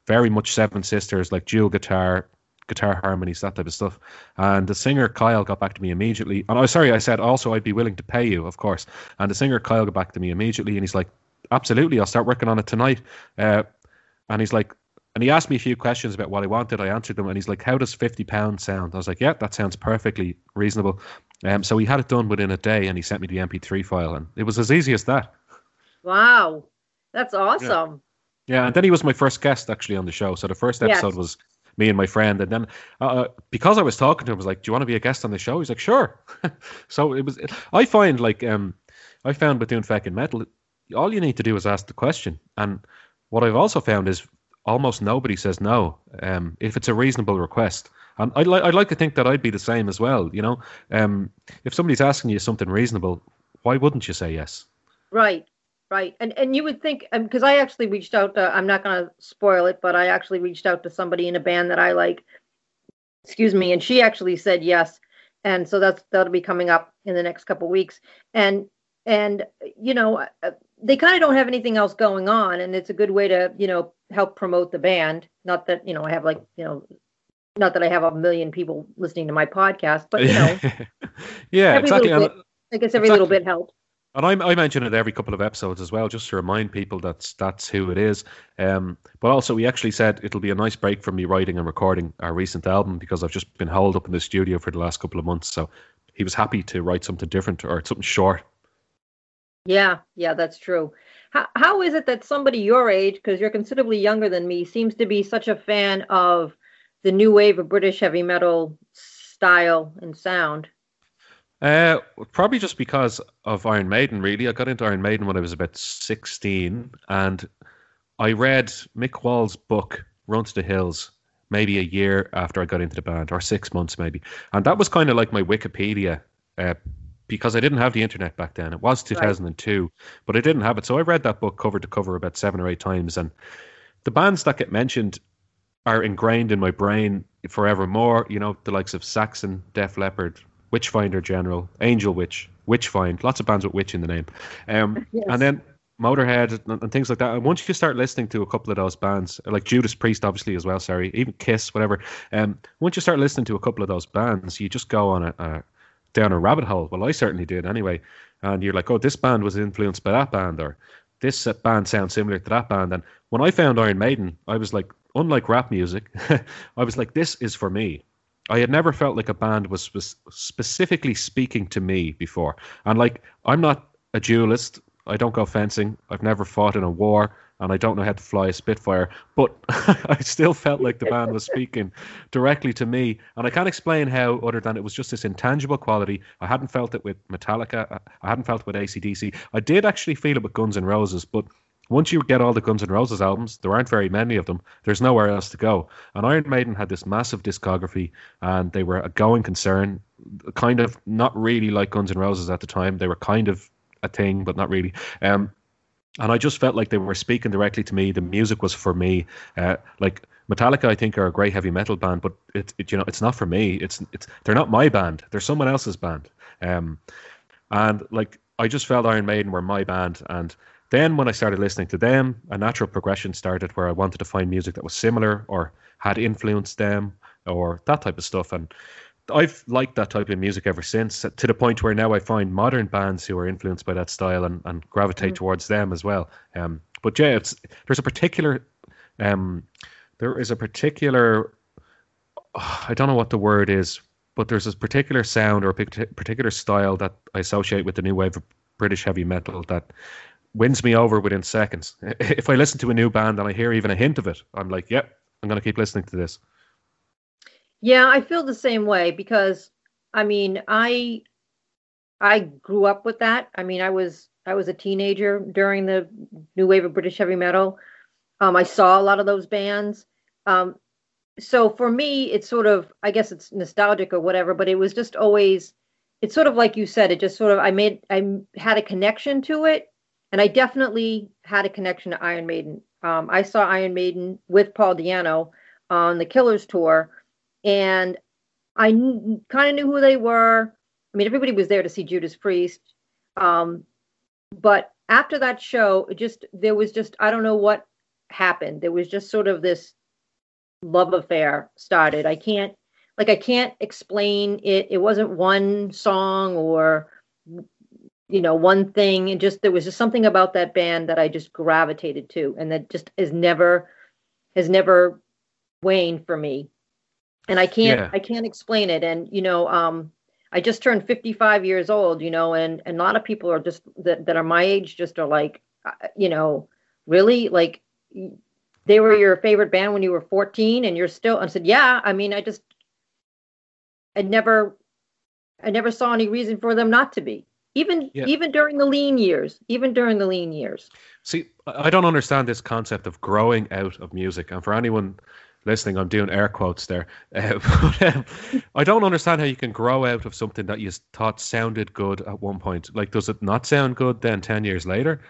very much Seven Sisters, like dual guitar, guitar harmonies, that type of stuff. And the singer Kyle got back to me immediately. And I sorry, I said also I'd be willing to pay you, of course. And the singer Kyle got back to me immediately, and he's like, "Absolutely, I'll start working on it tonight." Uh, and he's like, And he asked me a few questions about what I wanted. I answered them, and he's like, "How does fifty pounds sound?" I was like, "Yeah, that sounds perfectly reasonable." Um, so he had it done within a day, and he sent me the MP3 file, and it was as easy as that. Wow, that's awesome. Yeah, yeah and then he was my first guest actually on the show. So the first episode yes. was me and my friend, and then uh, because I was talking to him, I was like, "Do you want to be a guest on the show?" He's like, "Sure." *laughs* so it was. I find like um, I found with doing Feckin' Metal, all you need to do is ask the question, and what I've also found is almost nobody says no um, if it's a reasonable request. And I'd, li- I'd like to think that I'd be the same as well. You know, um, if somebody's asking you something reasonable, why wouldn't you say yes? Right, right. And and you would think because um, I actually reached out. To, I'm not going to spoil it, but I actually reached out to somebody in a band that I like. Excuse me, and she actually said yes. And so that's that'll be coming up in the next couple weeks. And and you know uh, they kind of don't have anything else going on, and it's a good way to you know help promote the band. Not that you know I have like you know not that I have a million people listening to my podcast, but you know, *laughs* yeah, every exactly. Little bit, I guess every exactly. little bit helps. And I, I mention it every couple of episodes as well, just to remind people that's that's who it is. Um, but also, we actually said it'll be a nice break from me writing and recording our recent album because I've just been holed up in the studio for the last couple of months. So he was happy to write something different or something short. Yeah, yeah, that's true. How how is it that somebody your age, because you're considerably younger than me, seems to be such a fan of the new wave of British heavy metal style and sound? Uh, probably just because of Iron Maiden. Really, I got into Iron Maiden when I was about sixteen, and I read Mick Wall's book "Run to the Hills" maybe a year after I got into the band, or six months maybe, and that was kind of like my Wikipedia. Uh, because I didn't have the internet back then. It was 2002, right. but I didn't have it. So I read that book cover to cover about seven or eight times. And the bands that get mentioned are ingrained in my brain forevermore. You know, the likes of Saxon, Def Leppard, Witchfinder General, Angel Witch, Witchfynde, lots of bands with witch in the name. Um, *laughs* yes. And then Motorhead and, things like that. And once you start listening to a couple of those bands, like Judas Priest, obviously as well. Sorry, even Kiss, whatever. Um, once you start listening to a couple of those bands, you just go on a, a down a rabbit hole. Well, I certainly did anyway. And you're like, oh, this band was influenced by that band, or this uh, band sounds similar to that band. And when I found Iron Maiden, I was like, unlike rap music, *laughs* I was like, this is for me. I had never felt like a band was spe- specifically speaking to me before. And like, I'm not a duelist. I don't go fencing. I've never fought in a war and I don't know how to fly a Spitfire, but *laughs* I still felt like the band was *laughs* speaking directly to me. And I can't explain how, other than it was just this intangible quality. I hadn't felt it with Metallica, I hadn't felt it with ACDC. I did actually feel it with Guns N' Roses, but once you get all the Guns N' Roses albums, there aren't very many of them. There's nowhere else to go. And Iron Maiden had this massive discography, and they were a going concern, kind of not really like Guns N' Roses at the time. They were kind of a thing, but not really. Um, and I just felt like they were speaking directly to me. The music was for me. Uh, like Metallica, I think are a great heavy metal band, but it, it, you know it's not for me. It's it's they're not my band. They're someone else's band. Um, and like I just felt Iron Maiden were my band, and then, when I started listening to them, a natural progression started where I wanted to find music that was similar or had influenced them or that type of stuff. And I've liked that type of music ever since, to the point where now I find modern bands who are influenced by that style and, and gravitate mm. towards them as well. Um, but yeah, it's there's a particular um, there is a particular I don't know what the word is, but there's this particular sound or a particular style that I associate with the new wave of British heavy metal that wins me over within seconds. *laughs* If I listen to a new band and I hear even a hint of it, I'm like, yep, I'm going to keep listening to this. Yeah, I feel the same way because I mean, I I grew up with that. I mean, I was I was a teenager during the new wave of British heavy metal. Um, I saw a lot of those bands. Um, so for me, it's sort of I guess it's nostalgic or whatever, but it was just always it's sort of like you said. It just sort of I made I had a connection to it and I definitely had a connection to Iron Maiden. Um, I saw Iron Maiden with Paul Di'Anno on the Killers tour, and I kn- kind of knew who they were. I mean, everybody was there to see Judas Priest, um, but after that show, it just there was just I don't know what happened. There was just sort of this love affair started. I can't like I can't explain it. It wasn't one song or you know one thing and just there was just something about that band that i just gravitated to and that just is never has never waned for me, and I can't yeah. I can't explain it. And you know, um, I just turned 55 years old, you know, and, and a lot of people are just that, that are my age just are like, uh, you know, really like they were your favorite band when you were 14 and you're still, I said, yeah, I mean, I just, I never, I never saw any reason for them not to be even, yeah. even during the lean years, even during the lean years. See, I don't understand this concept of growing out of music. And for anyone listening, I'm doing air quotes there. Uh, but, um, I don't understand how you can grow out of something that you thought sounded good at one point. Like, does it not sound good then 10 years later?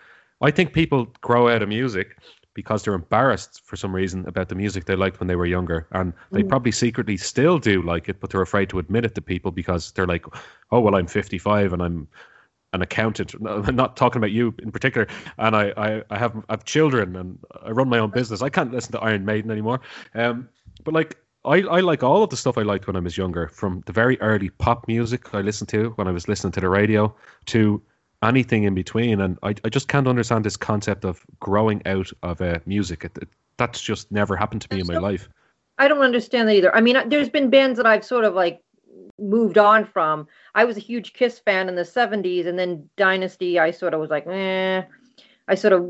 I think people grow out of music because they're embarrassed for some reason about the music they liked when they were younger. And they mm. probably secretly still do like it, but they're afraid to admit it to people because they're like, oh, well, I'm 55 and I'm an accountant. I'm *laughs* not talking about you in particular. And I, I, I have I have children and I run my own business. I can't listen to Iron Maiden anymore. Um, but like I, I like all of the stuff I liked when I was younger, from the very early pop music I listened to when I was listening to the radio to anything in between. And I, I just can't understand this concept of growing out of uh, music. It, it, that's just never happened to me in my life. I don't understand that either. I mean, there's been bands that I've sort of like moved on from. I was a huge Kiss fan in the 70s, and then Dynasty, I sort of was like, eh. I sort of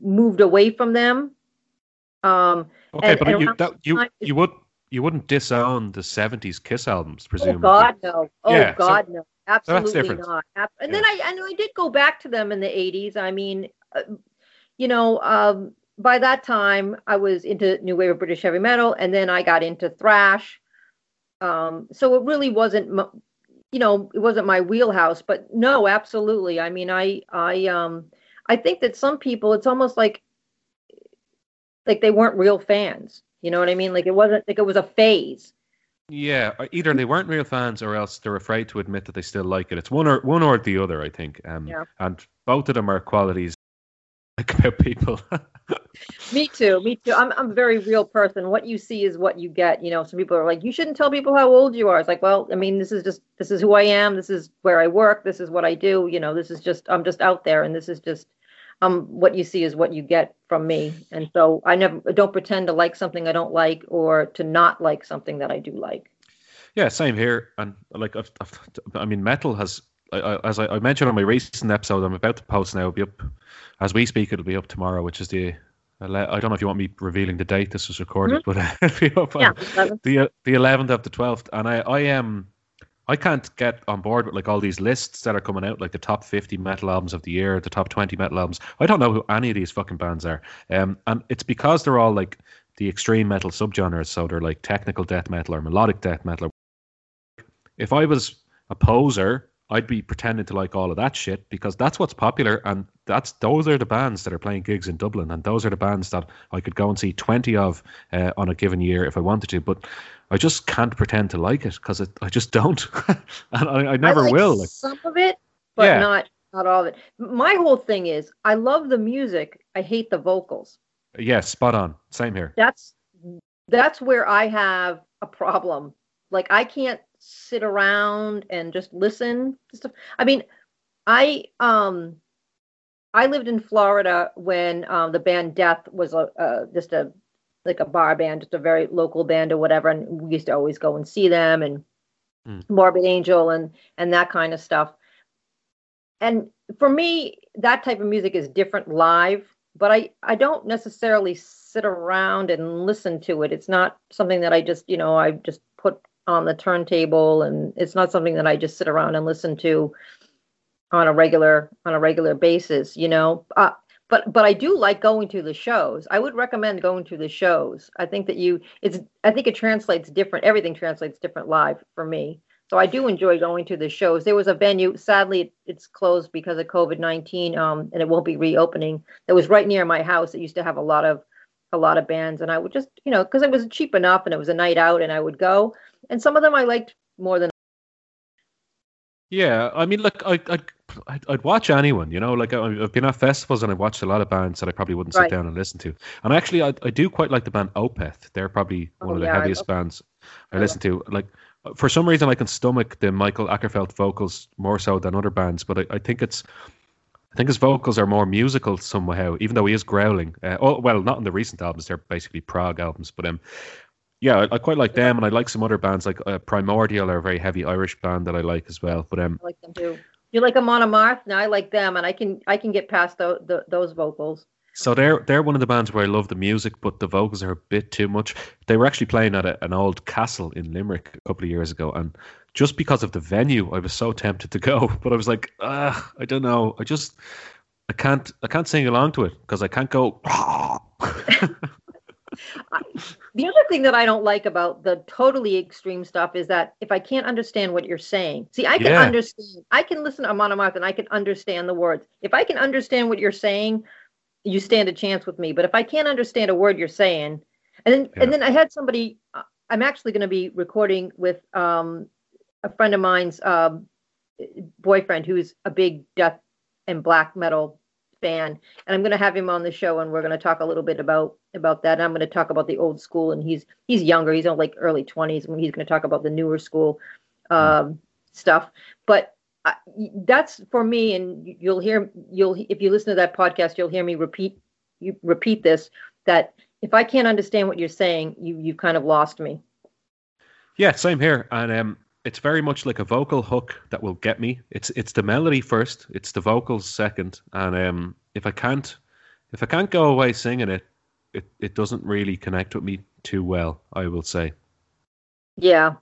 moved away from them. Um, okay, and, but and you, that, you, you would you wouldn't disown the 70s Kiss albums, presumably. Oh God, no. Oh yeah, God, so, no. Absolutely not. And yeah. then I, and I did go back to them in the 80s. I mean, uh, you know, um, by that time I was into new wave of British heavy metal, and then I got into thrash. Um, so it really wasn't, you know, it wasn't my wheelhouse. But no, absolutely. I mean, I, I, um, I think that some people, it's almost like, like they weren't real fans. You know what I mean? Like it wasn't like it was a phase. Yeah, uh, either they weren't real fans or else they're afraid to admit that they still like it. It's one or one or the other, I think. Um, yeah. And both of them are qualities like about people. *laughs* me too. Me too. I'm I'm a very real person. What you see is what you get. You know, some people are like, you shouldn't tell people how old you are. It's like, well, I mean, this is just this is who I am. This is where I work. This is what I do. You know, this is just I'm just out there, and this is just um what you see is what you get from me. And so I never don't pretend to like something I don't like or to not like something that I do like. Yeah, same here. And like, I've, I've, i mean, metal has, I, as I, I, mentioned on my recent episode, I'm about to post now. It'll be up as we speak. It'll be up tomorrow, which is the. I don't know if you want me revealing the date this was recorded, mm-hmm. but uh, *laughs* it'll be up yeah, the the 11th of the 12th. And I I am. Um, I can't get on board with like all these lists that are coming out, like the top 50 metal albums of the year, the top 20 metal albums. I don't know who any of these fucking bands are. Um, and it's because they're all like the extreme metal subgenres. So they're like technical death metal or melodic death metal if I was a poser, I'd be pretending to like all of that shit because that's what's popular and that's those are the bands that are playing gigs in Dublin and those are the bands that I could go and see 20 of uh, on a given year if I wanted to but I just can't pretend to like it because I just don't. *laughs* And I, I never I like will like, some of it but yeah. not not all of it. My whole thing is I love the music I hate the vocals. Yes yeah, spot on. Same here. That's that's where I have a problem. Like I can't sit around and just listen to stuff. I mean, I um I lived in Florida when um, the band Death was a uh, just a like a bar band, just a very local band or whatever, and we used to always go and see them and mm. Morbid Angel and and that kind of stuff. And for me, that type of music is different live, but I I don't necessarily sit around and listen to it. It's not something that I just you know I just put on the turntable and it's not something that I just sit around and listen to on a regular on a regular basis, you know. Uh, but but I do like going to the shows. I would recommend going to the shows. I think that you it's I think it translates different. Everything translates different live for me. So I do enjoy going to the shows. There was a venue, sadly it's closed because of COVID nineteen, um, and it won't be reopening. That was right near my house. It used to have a lot of a lot of bands, and I would just you know because it was cheap enough and it was a night out, and I would go and some of them I liked more than. Yeah, I mean, look, I, I, I'd, I'd watch anyone, you know, like I've been at festivals and I've watched a lot of bands that I probably wouldn't sit right. down and listen to. And actually, I, I do quite like the band Opeth. They're probably one oh, of the yeah, heaviest I bands I, I listen to. Like, for some reason, I can stomach the Mikael Åkerfeldt vocals more so than other bands, but I, I think it's I think his vocals are more musical somehow, even though he is growling. Uh, oh, well, not in the recent albums; they're basically prog albums. But um, yeah, I, I quite like them, and I like some other bands like uh, Primordial are a very heavy Irish band that I like as well. But um, I like them too. You like Amon Amarth? No, I like them, and I can I can get past the, the, those vocals. So they're they're one of the bands where I love the music, but the vocals are a bit too much. They were actually playing at a, an old castle in Limerick a couple of years ago, and just because of the venue, I was so tempted to go, *laughs* but I was like, ah, I don't know, I just I can't I can't sing along to it because I can't go. *laughs* *laughs* the other thing that I don't like about the totally extreme stuff is that if I can't understand what you're saying, see, I can yeah. understand, I can listen to Amon Amarth and I can understand the words. If I can understand what you're saying, you stand a chance with me. But if I can't understand a word you're saying, and then yeah. and then I had somebody, uh, I'm actually going to be recording with um, a friend of mine's um, boyfriend who's a big death and black metal fan, and I'm going to have him on the show, and we're going to talk a little bit about about that. And I'm going to talk about the old school, and he's he's younger, he's on like early 20s, and he's going to talk about the newer school hmm. um, mm. stuff. But I, that's for me, and you'll hear you'll if you listen to that podcast, you'll hear me repeat you repeat this that if I can't understand what you're saying, you you've kind of lost me. Yeah, same here, and um, it's very much like a vocal hook that will get me. It's it's the melody first, it's the vocals second, and um, if I can't if I can't go away singing it, it it doesn't really connect with me too well. I will say. Yeah,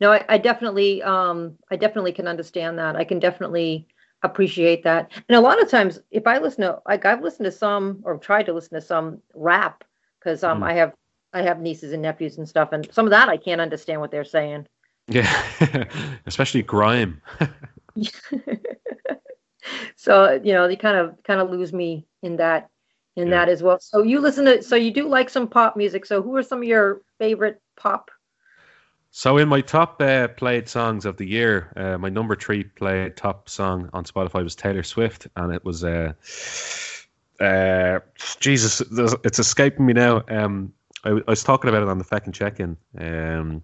no, I, I definitely um I definitely can understand that. I can definitely appreciate that. And a lot of times, if I listen to like I've listened to some or tried to listen to some rap because um mm. I have I have nieces and nephews and stuff, and some of that I can't understand what they're saying. Yeah, *laughs* especially grime. *laughs* so you know, they kind of kind of lose me in that in yeah. that as well. So you listen to so you do like some pop music. So who are some of your favorite pop? So in my top uh, played songs of the year, uh, my number three played top song on Spotify was Taylor Swift, and it was uh, uh, Jesus, it's escaping me now. Um, I, I was talking about it on the Feckin' Check-In. Um,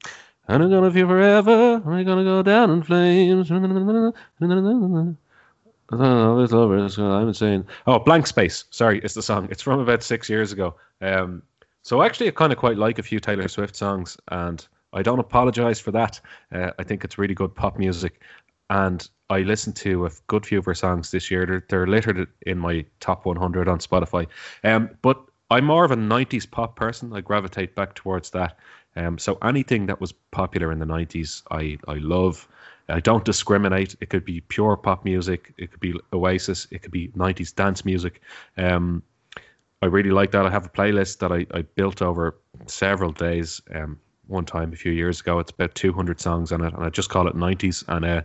and I'm gonna feel forever. I'm gonna go down in flames. Oh, it's over. I'm insane. Oh, Blank Space. Sorry, it's the song. It's from about six years ago. Um, so actually, I kind of quite like a few Taylor Swift songs, and I don't apologize for that. Uh, I think it's really good pop music, and I listened to a good few of her songs this year. They're, they're littered in my top 100 on Spotify. Um, but I'm more of a 90s pop person. I gravitate back towards that. Um, so anything that was popular in the 90s, I, I love. I don't discriminate. It could be pure pop music. It could be Oasis. It could be 90s dance music. Um, I really like that. I have a playlist that I, I built over several days. Um, one time a few years ago, it's about 200 songs on it, and I just call it 90s. And uh,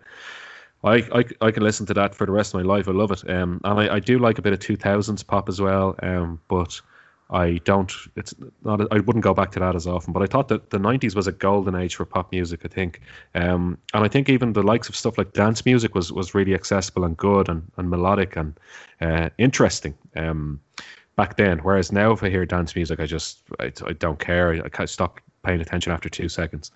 I, I I can listen to that for the rest of my life. I love it. Um, and I, I do like a bit of 2000s pop as well. Um, but I don't. It's not. I wouldn't go back to that as often. But I thought that the '90s was a golden age for pop music. I think, um, and I think even the likes of stuff like dance music was was really accessible and good and, and melodic and uh, interesting um, back then. Whereas now, if I hear dance music, I just I, I don't care. I, I stop paying attention after two seconds.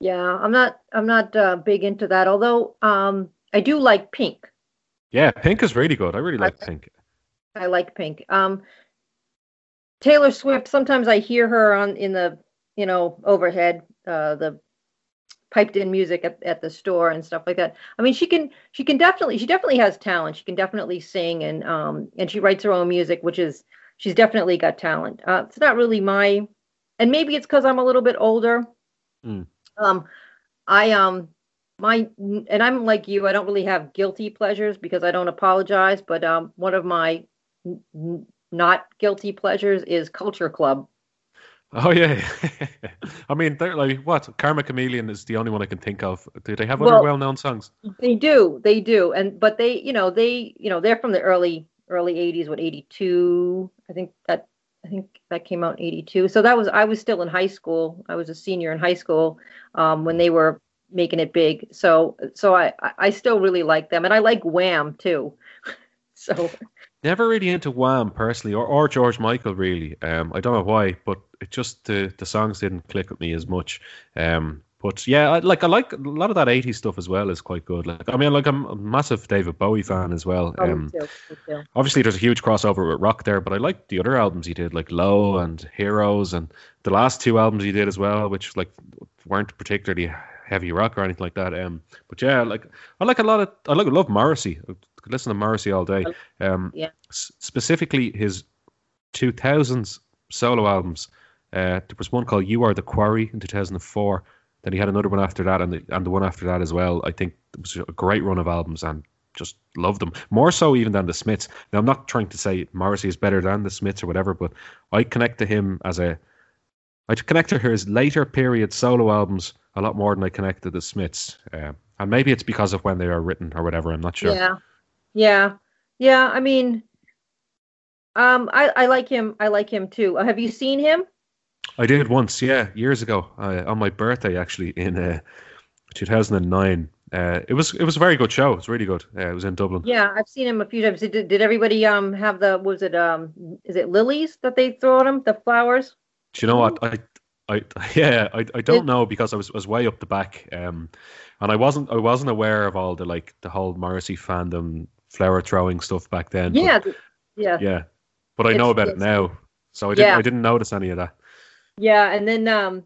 Yeah, I'm not. I'm not uh, big into that. Although um, I do like Pink. Yeah, Pink is really good. I really like I, Pink. I like Pink. Um, Taylor Swift. Sometimes I hear her on in the you know overhead, uh, the piped in music at, at the store and stuff like that. I mean, she can she can definitely she definitely has talent. She can definitely sing and um and she writes her own music, which is she's definitely got talent. Uh, it's not really my, and maybe it's because I'm a little bit older. Mm. Um, I um my and I'm like you. I don't really have guilty pleasures because I don't apologize. But um, one of my not guilty pleasures is Culture Club. Oh yeah, *laughs* I mean, they're like what? Karma Chameleon is the only one I can think of. Do they have other well, well-known songs? They do, they do, and but they, you know, they, you know, they're from the early early '80s. What '82? I think that I think that came out in '82. So that was I was still in high school. I was a senior in high school um, when they were making it big. So so I I still really like them, and I like Wham too. *laughs* so Never really into Wham personally, or, or George Michael really. Um, I don't know why, but it just the the songs didn't click with me as much. Um, but yeah, I, like I like a lot of that '80s stuff as well is quite good. Like I mean, like I'm a massive David Bowie fan as well. Oh, me um, too, me too. obviously there's a huge crossover with rock there, but I like the other albums he did, like Low and Heroes, and the last two albums he did as well, which like weren't particularly heavy rock or anything like that. Um, but yeah, like I like a lot of I like love Morrissey. I could listen to Morrissey all day. Um, Yeah. s- specifically his 2000s solo albums. Uh, there was one called "You Are the Quarry" in 2004. Then he had another one after that, and the, and the one after that as well. I think it was a great run of albums, and just loved them more so even than the Smiths. Now I'm not trying to say Morrissey is better than the Smiths or whatever, but I connect to him as a I connect to his later period solo albums a lot more than I connect to the Smiths. Um, and maybe it's because of when they are written or whatever. I'm not sure. Yeah, yeah, yeah. I mean, um, I I like him. I like him too. Uh, Have you seen him? I did once, yeah, years ago, uh, on my birthday actually in uh, 2009. Uh, it was it was a very good show. It was really good. Uh, it was in Dublin. Yeah, I've seen him a few times. Did, did everybody um have the was it um is it lilies that they throw at him the flowers? Do you know what I? I *laughs* yeah, I, I don't know because I was, was way up the back, um, and I wasn't I wasn't aware of all the like the whole Morrissey fandom flower throwing stuff back then. Yeah, th- yeah, yeah, but I know It's- about it now, so I didn't Yeah. I didn't notice any of that. yeah. And then um,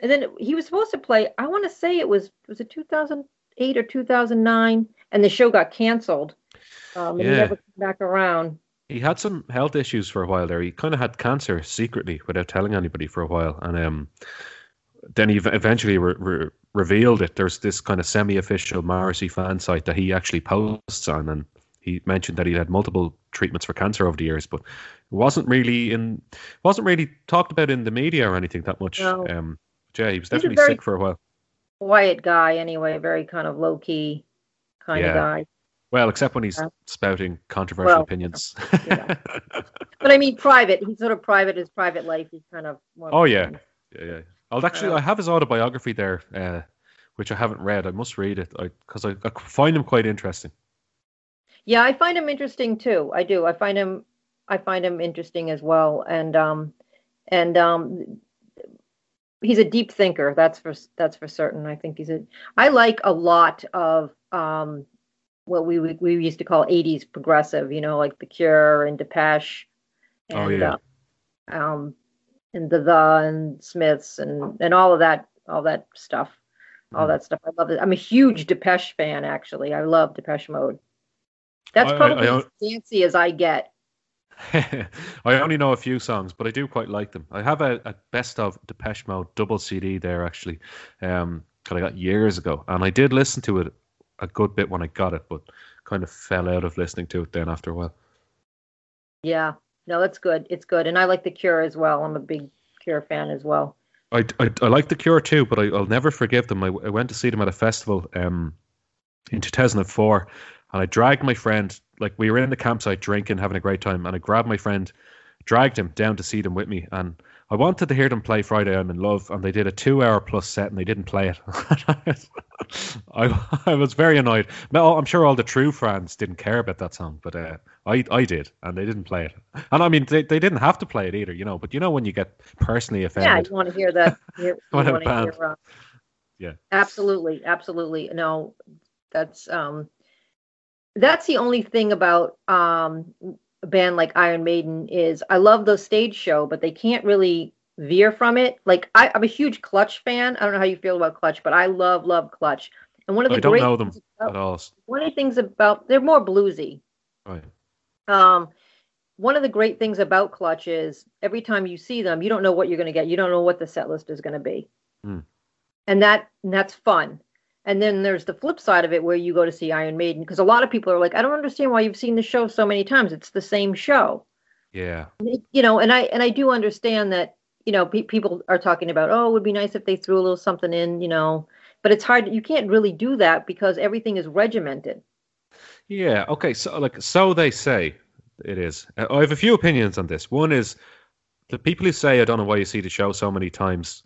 and then he was supposed to play. I want to say it was was it 2008 or 2009, and the show got canceled. Um, and he never came back around. He had some health issues for a while there. He kind of had cancer secretly without telling anybody for a while, and um, then he eventually re- re- revealed it. There's this kind of semi-official Morrissey fan site that he actually posts on, and he mentioned that he had multiple treatments for cancer over the years, but it wasn't really in wasn't really talked about in the media or anything that much. No. Um, yeah, he was He's definitely sick for a while. Quiet guy, anyway. Very kind of low key kind Yeah. of guy. Well, except when he's Uh, spouting controversial well, opinions. yeah. But I mean, private. He's sort of private. His private life. He's kind of. More Oh, yeah. Yeah, yeah. I'll actually, Uh, I have his autobiography there, uh, which I haven't read. I must read it because I, I find him quite interesting. Yeah, I find him interesting too. I do. I find him. I find him interesting as well. And um, and um, he's a deep thinker. That's for that's for certain. I think he's a. I like a lot of um, what we we used to call '80s progressive. You know, like The Cure and Depeche. And, Oh, yeah. uh, um, and the the and Smiths and and all of that all that stuff. All Mhm. that stuff. I love it. I'm a huge Depeche fan. Actually, I love Depeche Mode. That's I- I- probably I as fancy as I get. *laughs* I only know a few songs, but I do quite like them. I have a, a best of Depeche Mode double CD there actually, um, that I got years ago, and I did listen to it a good bit when I got it, but kind of fell out of listening to it then after a while. Yeah, no, it's good. It's good, and I like the Cure as well. I'm a big Cure fan as well. I, I, I like The Cure too, but I, I'll never forgive them. I, I went to see them at a festival um, in 2004, and I dragged my friend, like we were in the campsite drinking, having a great time, and I grabbed my friend, dragged him down to see them with me, and I wanted to hear them play Friday I'm in Love, and they did a two hour plus set and they didn't play it. *laughs* I, I was very annoyed. No, I'm sure all the true fans didn't care about that song, but uh, I I did, and they didn't play it. And I mean, they, they didn't have to play it either, you know. But you know when you get personally Yeah, offended, *laughs* you want to hear that? You want to hear? Uh, Yeah. absolutely, absolutely. No, that's um, that's the only thing about um a band like Iron Maiden is I love the stage show, but they can't really veer from it. Like I, I'm a huge Clutch fan. I don't know how you feel about Clutch, but I love love Clutch. And one of the I don't great know them things about- at all. one of the things about they're more bluesy. Right. Um, one of the great things about Clutch is every time you see them, you don't know what you're going to get. You don't know what the set list is going to be, Hmm. and that and that's fun. And then there's the flip side of it where you go to see Iron Maiden because a lot of people are like, I don't understand why you've seen the show so many times. It's the same show, Yeah. you know. And I and I do understand that you know pe- people are talking about oh it would be nice if they threw a little something in, you know. But it's hard. You can't really do that because everything is regimented. Yeah. Okay. So, like, so they say it is. Uh, I have a few opinions on this. One is the people who say, "I don't know why you see the show so many times."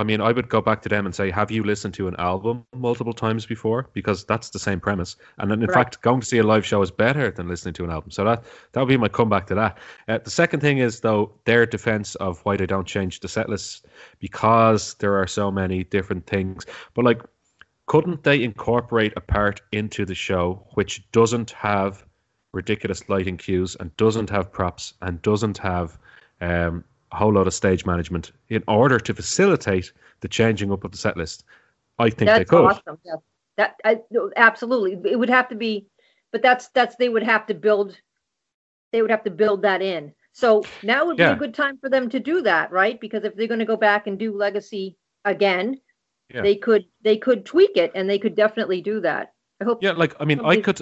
I mean, I would go back to them and say, "Have you listened to an album multiple times before?" Because that's the same premise. And then, in Right. fact, going to see a live show is better than listening to an album. So that that would be my comeback to that. Uh, the second thing is though their defense of why they don't change the set list because there are so many different things. But like, couldn't they incorporate a part into the show which doesn't have ridiculous lighting cues and doesn't have props and doesn't have um, a whole lot of stage management in order to facilitate the changing up of the set list. I think they could. awesome. Yeah. That I, no, absolutely. It would have to be, but that's that's they would have to build. They would have to build that in. So now would be Yeah. a good time for them to do that, right? Because if they're going to go back and do Legacy again, Yeah. they could they could tweak it, and they could definitely do that. I hope. Yeah, like I mean, I could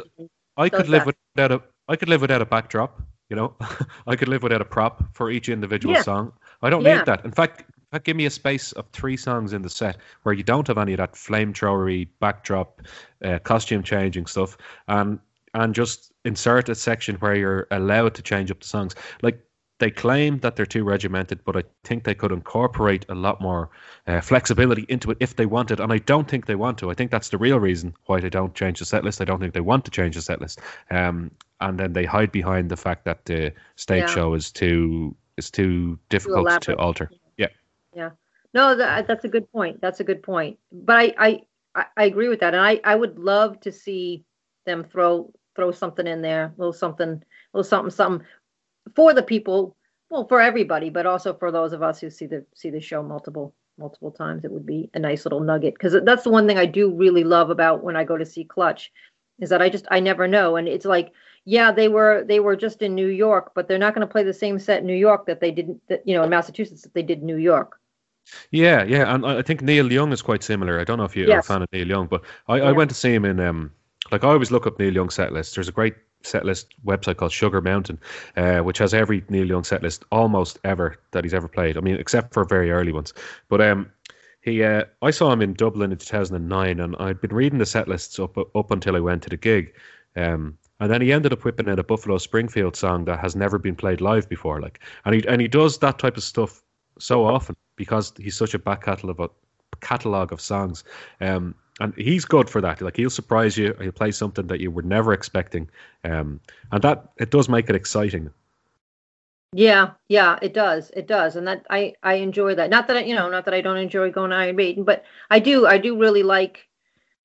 I could live that. without a I could live without a backdrop. You know, *laughs* I could live without a prop for each individual Yeah. song. I don't Yeah. need that. In fact, in fact, give me a space of three songs in the set where you don't have any of that flamethrowery backdrop, uh, costume changing stuff, and and just insert a section where you're allowed to change up the songs. Like they claim that they're too regimented, but I think they could incorporate a lot more uh, flexibility into it if they wanted. And I don't think they want to. I think that's the real reason why they don't change the set list. I don't think they want to change the set list. Um, and then they hide behind the fact that the stage Yeah. show is too is too difficult to alter. Yeah. Yeah. No, that, that's a good point. That's a good point. But I, I, I, I agree with that, and I, I would love to see them throw throw something in there, a little something, a little something, something for the people, well, for everybody, but also for those of us who see the see the show multiple multiple times. It would be a nice little nugget because that's the one thing I do really love about when I go to see Clutch, is that I just I never know, and it's like yeah they were they were just in New York, but they're not going to play the same set in New York that they didn't that, you know in Massachusetts that they did in New York. Yeah, yeah, and I think Neil Young is quite similar. I don't know if you're a fan of Neil Young, but I, I went to see him in um like I always look up Neil Young set lists. There's a great set list website called Sugar Mountain, uh, which has every Neil Young setlist almost ever that he's ever played. I mean, except for very early ones. But um, he uh, I saw him in Dublin in 2009, and I'd been reading the setlists up up until I went to the gig. Um, and then he ended up whipping out a Buffalo Springfield song that has never been played live before. Like, and he and he does that type of stuff so often because he's such a back catalog of a catalog of songs. Um, and he's good for that. Like he'll surprise you. He'll play something that you were never expecting. Um, and that it does make it exciting. Yeah, yeah, it does. It does. And that I I enjoy that. Not that I, you know, not that I don't enjoy going to Iron Maiden, but I do I do really like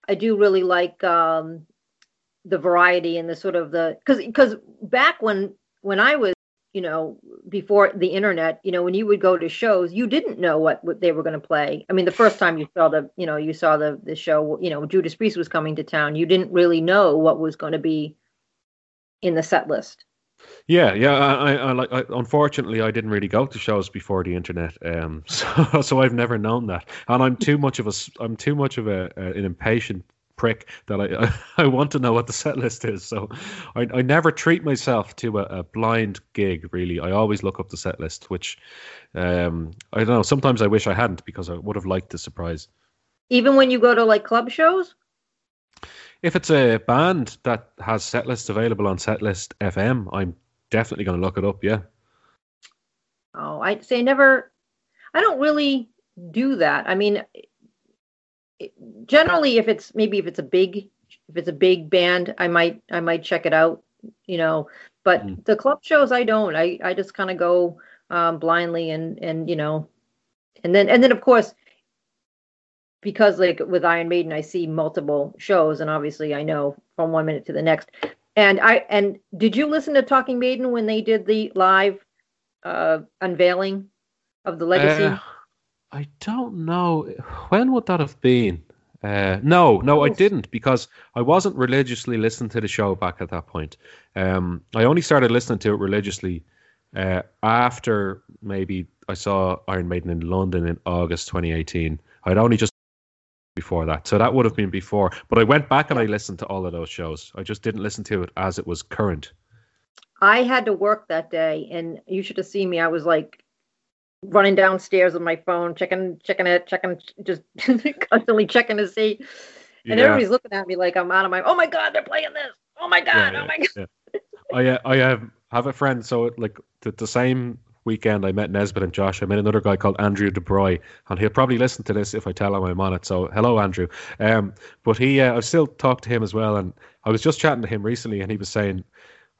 I do really like um the variety and the sort of the cuz cuz back when when I was, you know, before the internet, you know, when you would go to shows, you didn't know what, what they were going to play. I mean, the first time you saw the, you know, you saw the the show, you know, Judas Priest was coming to town, you didn't really know what was going to be in the set list. Yeah, yeah. I, I, like. I, unfortunately, I didn't really go to shows before the internet, um, *laughs* so so I've never known that. And I'm too much of a, I'm too much of a, a an impatient prick that I *laughs* I want to know what the set list is. So I, I never treat myself to a, a blind gig. Really, I always look up the set list, which um, I don't know. Sometimes I wish I hadn't because I would have liked the surprise. Even when you go to like club shows? If it's a band that has set lists available on Setlist FM, I'm definitely going to look it up. Yeah. Oh, I say never. I don't really do that. I mean, generally, if it's maybe if it's a big if it's a big band, I might I might check it out. You know, but Mm. the club shows, I don't. I I just kind of go um, blindly and and you know, and then and then of course. Because like with Iron Maiden, I see multiple shows, and obviously I know from one minute to the next. And I and did you listen to Talking Maiden when they did the live uh, unveiling of the legacy? Uh, I don't know. When would that have been? Uh, no, no, I didn't because I wasn't religiously listening to the show back at that point. Um, I only started listening to it religiously uh, after maybe I saw Iron Maiden in London in August 2018. I'd only just before that, so that would have been before. But I went back and I listened to all of those shows. I just didn't listen to it as it was current. I had to work that day, and you should have seen me. I was like running downstairs with my phone, checking, checking it, checking, just *laughs* constantly checking to see. And Yeah. everybody's looking at me like I'm out of my. Oh my god, they're playing this! Oh my god! Yeah, oh my god! yeah. I uh, I have have a friend so like the, the same weekend, I met Nesbitt and Josh. I met another guy called Andrew DeBroy, and he'll probably listen to this if I tell him I'm on it. So hello, Andrew. Um, but he, uh, I've still talked to him as well, and I was just chatting to him recently, and he was saying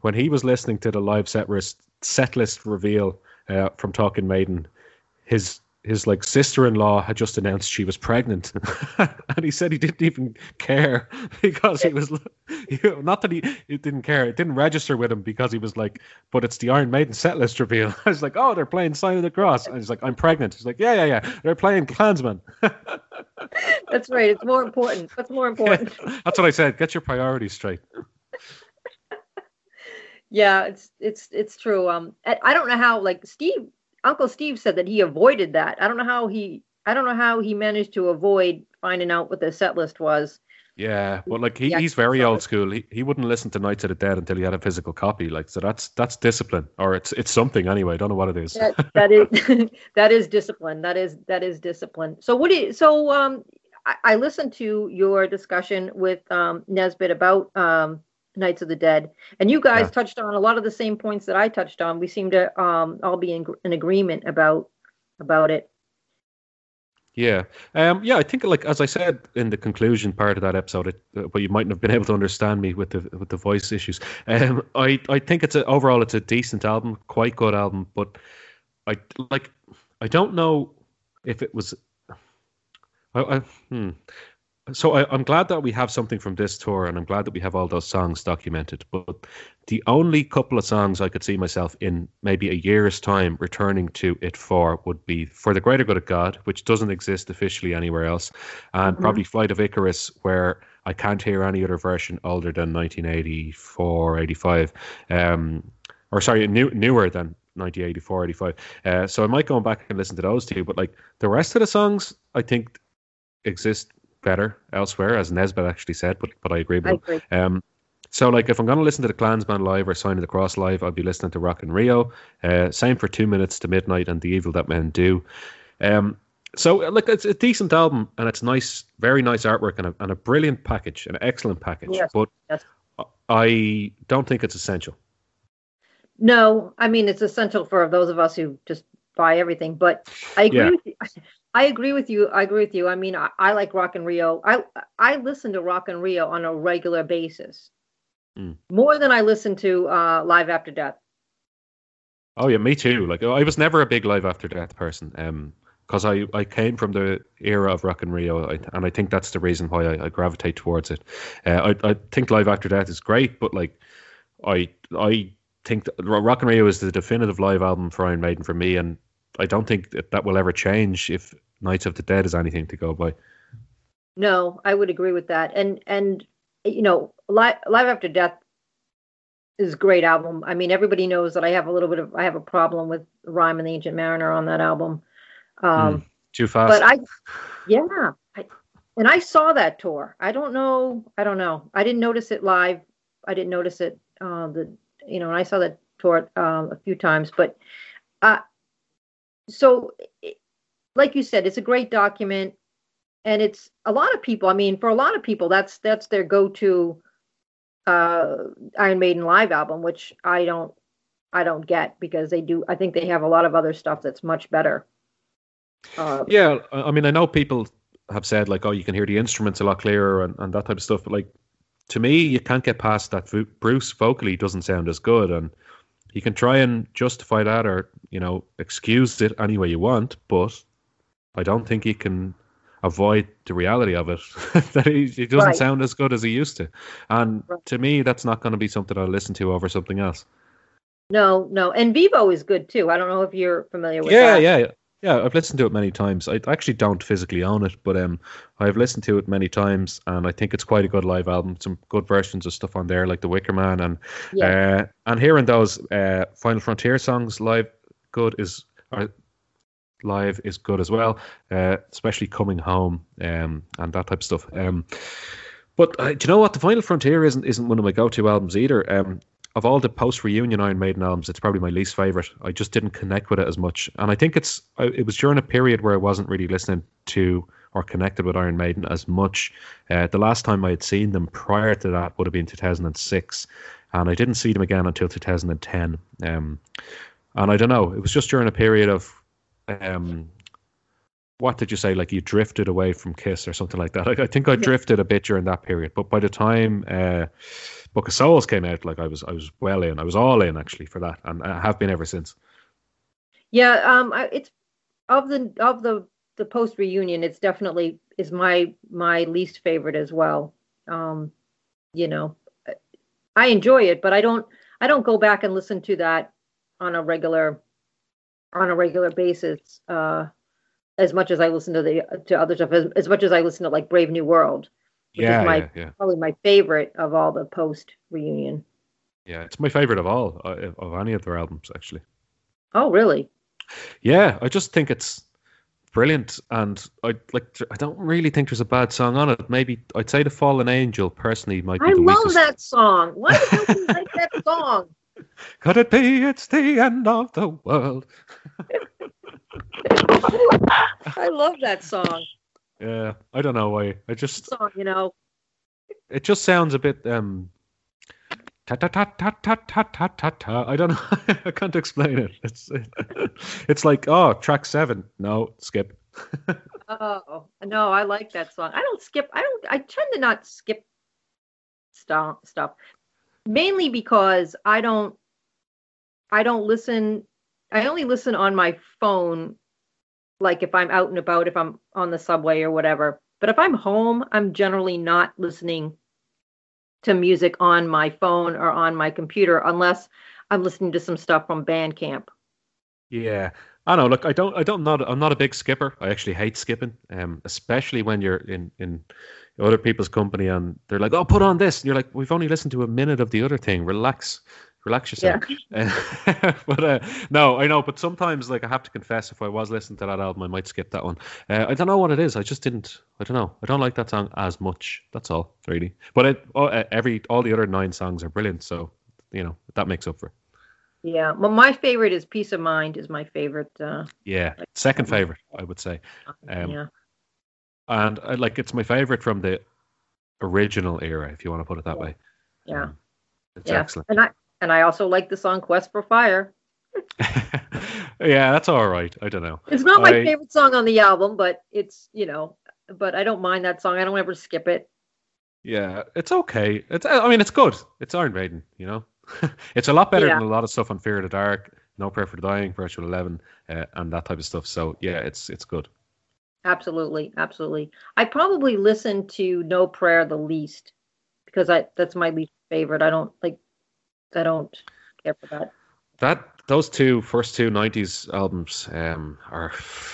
when he was listening to the live set list, set list reveal uh, from Talking Maiden, his his like sister-in-law had just announced she was pregnant. *laughs* And he said he didn't even care *laughs* because he was *laughs* not that he, he didn't care. It didn't register with him because he was like but it's the iron maiden set list reveal. I was like oh they're playing sign of the cross. And he's like i'm pregnant. He's like yeah yeah yeah. They're playing klansman that's right. It's more important. What's more important. Yeah, that's what i said. Get your priorities straight. Yeah it's it's it's true. Um i don't know how like steve Uncle Steve said that he avoided that. I don't know how he I don't know how he managed to avoid finding out what the set list was. Yeah, but like he, he's very old school. He, he wouldn't listen to Nights of the Dead until he had a physical copy. Like so, that's that's discipline, or it's it's something anyway. I don't know what it is. that, that is *laughs* that is discipline. That is that is discipline. So what do you? So um, I, I listened to your discussion with um Nesbitt about um Nights of the Dead, and you guys yeah. touched on a lot of the same points that I touched on. We seem to um, all be in, in agreement about about it. Yeah, um, yeah. I think, like as I said in the conclusion part of that episode, it, uh, but you mightn't have been *laughs* able to understand me with the with the voice issues. Um, I I think it's a overall it's a decent album, quite good album, but I like I don't know if it was. I, I hmm so I, am glad that we have something from this tour, and I'm glad that we have all those songs documented. But the only couple of songs I could see myself in maybe a year's time returning to it for would be "For the Greater Good of God," which doesn't exist officially anywhere else, and mm-hmm. probably "Flight of Icarus," where I can't hear any other version older than 1984, 85, um, or sorry, new, newer than 1984, 85. Uh, so I might go back and listen to those two, but like the rest of the songs, I think exist better elsewhere, as Nesbitt actually said, but but I agree with I agree. him. Um, so like if I'm going to listen to the Klansman live or Sign of the Cross live, I'll be listening to Rock in Rio. Uh, same for Two Minutes to Midnight and The Evil That Men Do. Um, so like it's a decent album and it's nice, very nice artwork and a, and a brilliant package, an excellent package. Yes. But yes. I don't think it's essential. No, I mean it's essential for those of us who just buy everything. But I agree yeah. with you. *laughs* I agree with you. I agree with you. I mean, I, I, like Rock in Rio. I I listen to Rock in Rio on a regular basis, mm. more than I listen to uh, Live After Death. Oh yeah, me too. Like I was never a big Live After Death person, um, because I I came from the era of Rock in Rio, and I think that's the reason why I, I gravitate towards it. Uh, I I think Live After Death is great, but like I I think Rock in Rio is the definitive live album for Iron Maiden for me, and I don't think that, that will ever change if Nights of the Dead is anything to go by. No, I would agree with that. And and you know, Live, Live After Death is a great album. I mean, everybody knows that I have a little bit of I have a problem with Rime and the Ancient Mariner on that album. Um, mm, too fast. But I, yeah, I, and I saw that tour. I don't know. I don't know. I didn't notice it live. I didn't notice it. Uh, the you know, and I saw that tour um, a few times, but. Uh, so like you said it's a great document and it's a lot of people i mean for a lot of people that's that's their go-to uh iron maiden live album which i don't i don't get because they do i think they have a lot of other stuff that's much better uh, yeah i mean i know people have said like oh you can hear the instruments a lot clearer and, and that type of stuff but like to me you can't get past that bruce vocally doesn't sound as good and you can try and justify that or you know excuse it any way you want but i don't think you can avoid the reality of it *laughs* that he, he doesn't right. sound as good as he used to and right. to me that's not going to be something i'll listen to over something else no no En Vivo is good too i don't know if you're familiar with yeah that. yeah yeah, I've listened to it many times. I actually don't physically own it, but um, I've listened to it many times, and I think it's quite a good live album. Some good versions of stuff on there, like The Wicker Man, and yeah. uh, and hearing those uh, Final Frontier songs live, good is uh, live is good as well, uh, especially coming home um, and that type of stuff. Um, but uh, do you know what? The Final Frontier isn't isn't one of my go-to albums either. Um, of all the post reunion Iron Maiden albums, it's probably my least favorite. I just didn't connect with it as much, and I think it's it was during a period where I wasn't really listening to or connected with Iron Maiden as much. Uh, the last time I had seen them prior to that would have been 2006, and I didn't see them again until 2010. Um, and I don't know. It was just during a period of, um, what did you say? Like you drifted away from Kiss or something like that. I, I think I drifted a bit during that period, but by the time uh, Book of Souls came out, like I was, I was well in. I was all in actually for that, and I have been ever since. Yeah, um, I, it's of the of the the post reunion. It's definitely is my my least favorite as well. Um, you know, I enjoy it, but I don't I don't go back and listen to that on a regular on a regular basis uh, as much as I listen to the to other stuff as, as much as I listen to like Brave New World, which yeah, is my yeah, yeah. probably my favorite of all the post reunion. Yeah, it's my favorite of all uh, of any of their albums actually. Oh, really? Yeah, I just think it's brilliant, and I like. I don't really think there's a bad song on it. Maybe I'd say "The Fallen Angel" personally might be I love weakest. that song. Why do you *laughs* like that song? Could it be it's the end of the world? *laughs* I love that song. Yeah, I don't know why. I just Song, you know. it just sounds a bit um ta ta ta ta ta ta ta ta ta. I don't know. *laughs* I can't explain it. It's *laughs* it's like oh track seven. No, skip. Oh no, I like that song. I don't skip. I don't. I tend to not skip stuff. Stuff mainly because I don't. I don't listen. I only listen on my phone, like if I'm out and about, if I'm on the subway or whatever. But if I'm home, I'm generally not listening to music on my phone or on my computer unless I'm listening to some stuff from Bandcamp. Yeah, I know. Look, I don't. I don't. Not. I'm not a big skipper. I actually hate skipping. Um, especially when you're in in other people's company and they're like, "Oh, put on this," and you're like, "We've only listened to a minute of the other thing. Relax, relax yourself." Uh, *laughs* *laughs* but uh, no, I know. But sometimes, like, I have to confess, if I was listening to that album, I might skip that one. Uh, I don't know what it is. I just didn't. I don't know. I don't like that song as much. That's all, really. But it, oh, uh, every all the other nine songs are brilliant. So you know that makes up for. it. Yeah. Well, my favorite is Piece of Mind. Is my favorite. Uh, Yeah, second favorite, I would say. Um, yeah. and I like it's my favorite from the original era, if you want to put it that way. Yeah. Um, it's yeah. excellent. And I and I also like the song Quest for Fire. *laughs* yeah, that's all right. I don't know. It's not my I- favorite song on the album, but it's you know, but I don't mind that song. I don't ever skip it. Yeah, it's okay. It's I mean, it's good. It's Iron Maiden, you know. *laughs* it's a lot better Yeah. than a lot of stuff on Fear of the Dark, No Prayer for the Dying, Virtual Eleven, uh, and that type of stuff. So yeah, it's it's good. Absolutely, absolutely. I probably listen to No Prayer the least because I that's my least favorite. I don't like. I don't care for that. That those two first two '90s albums um, are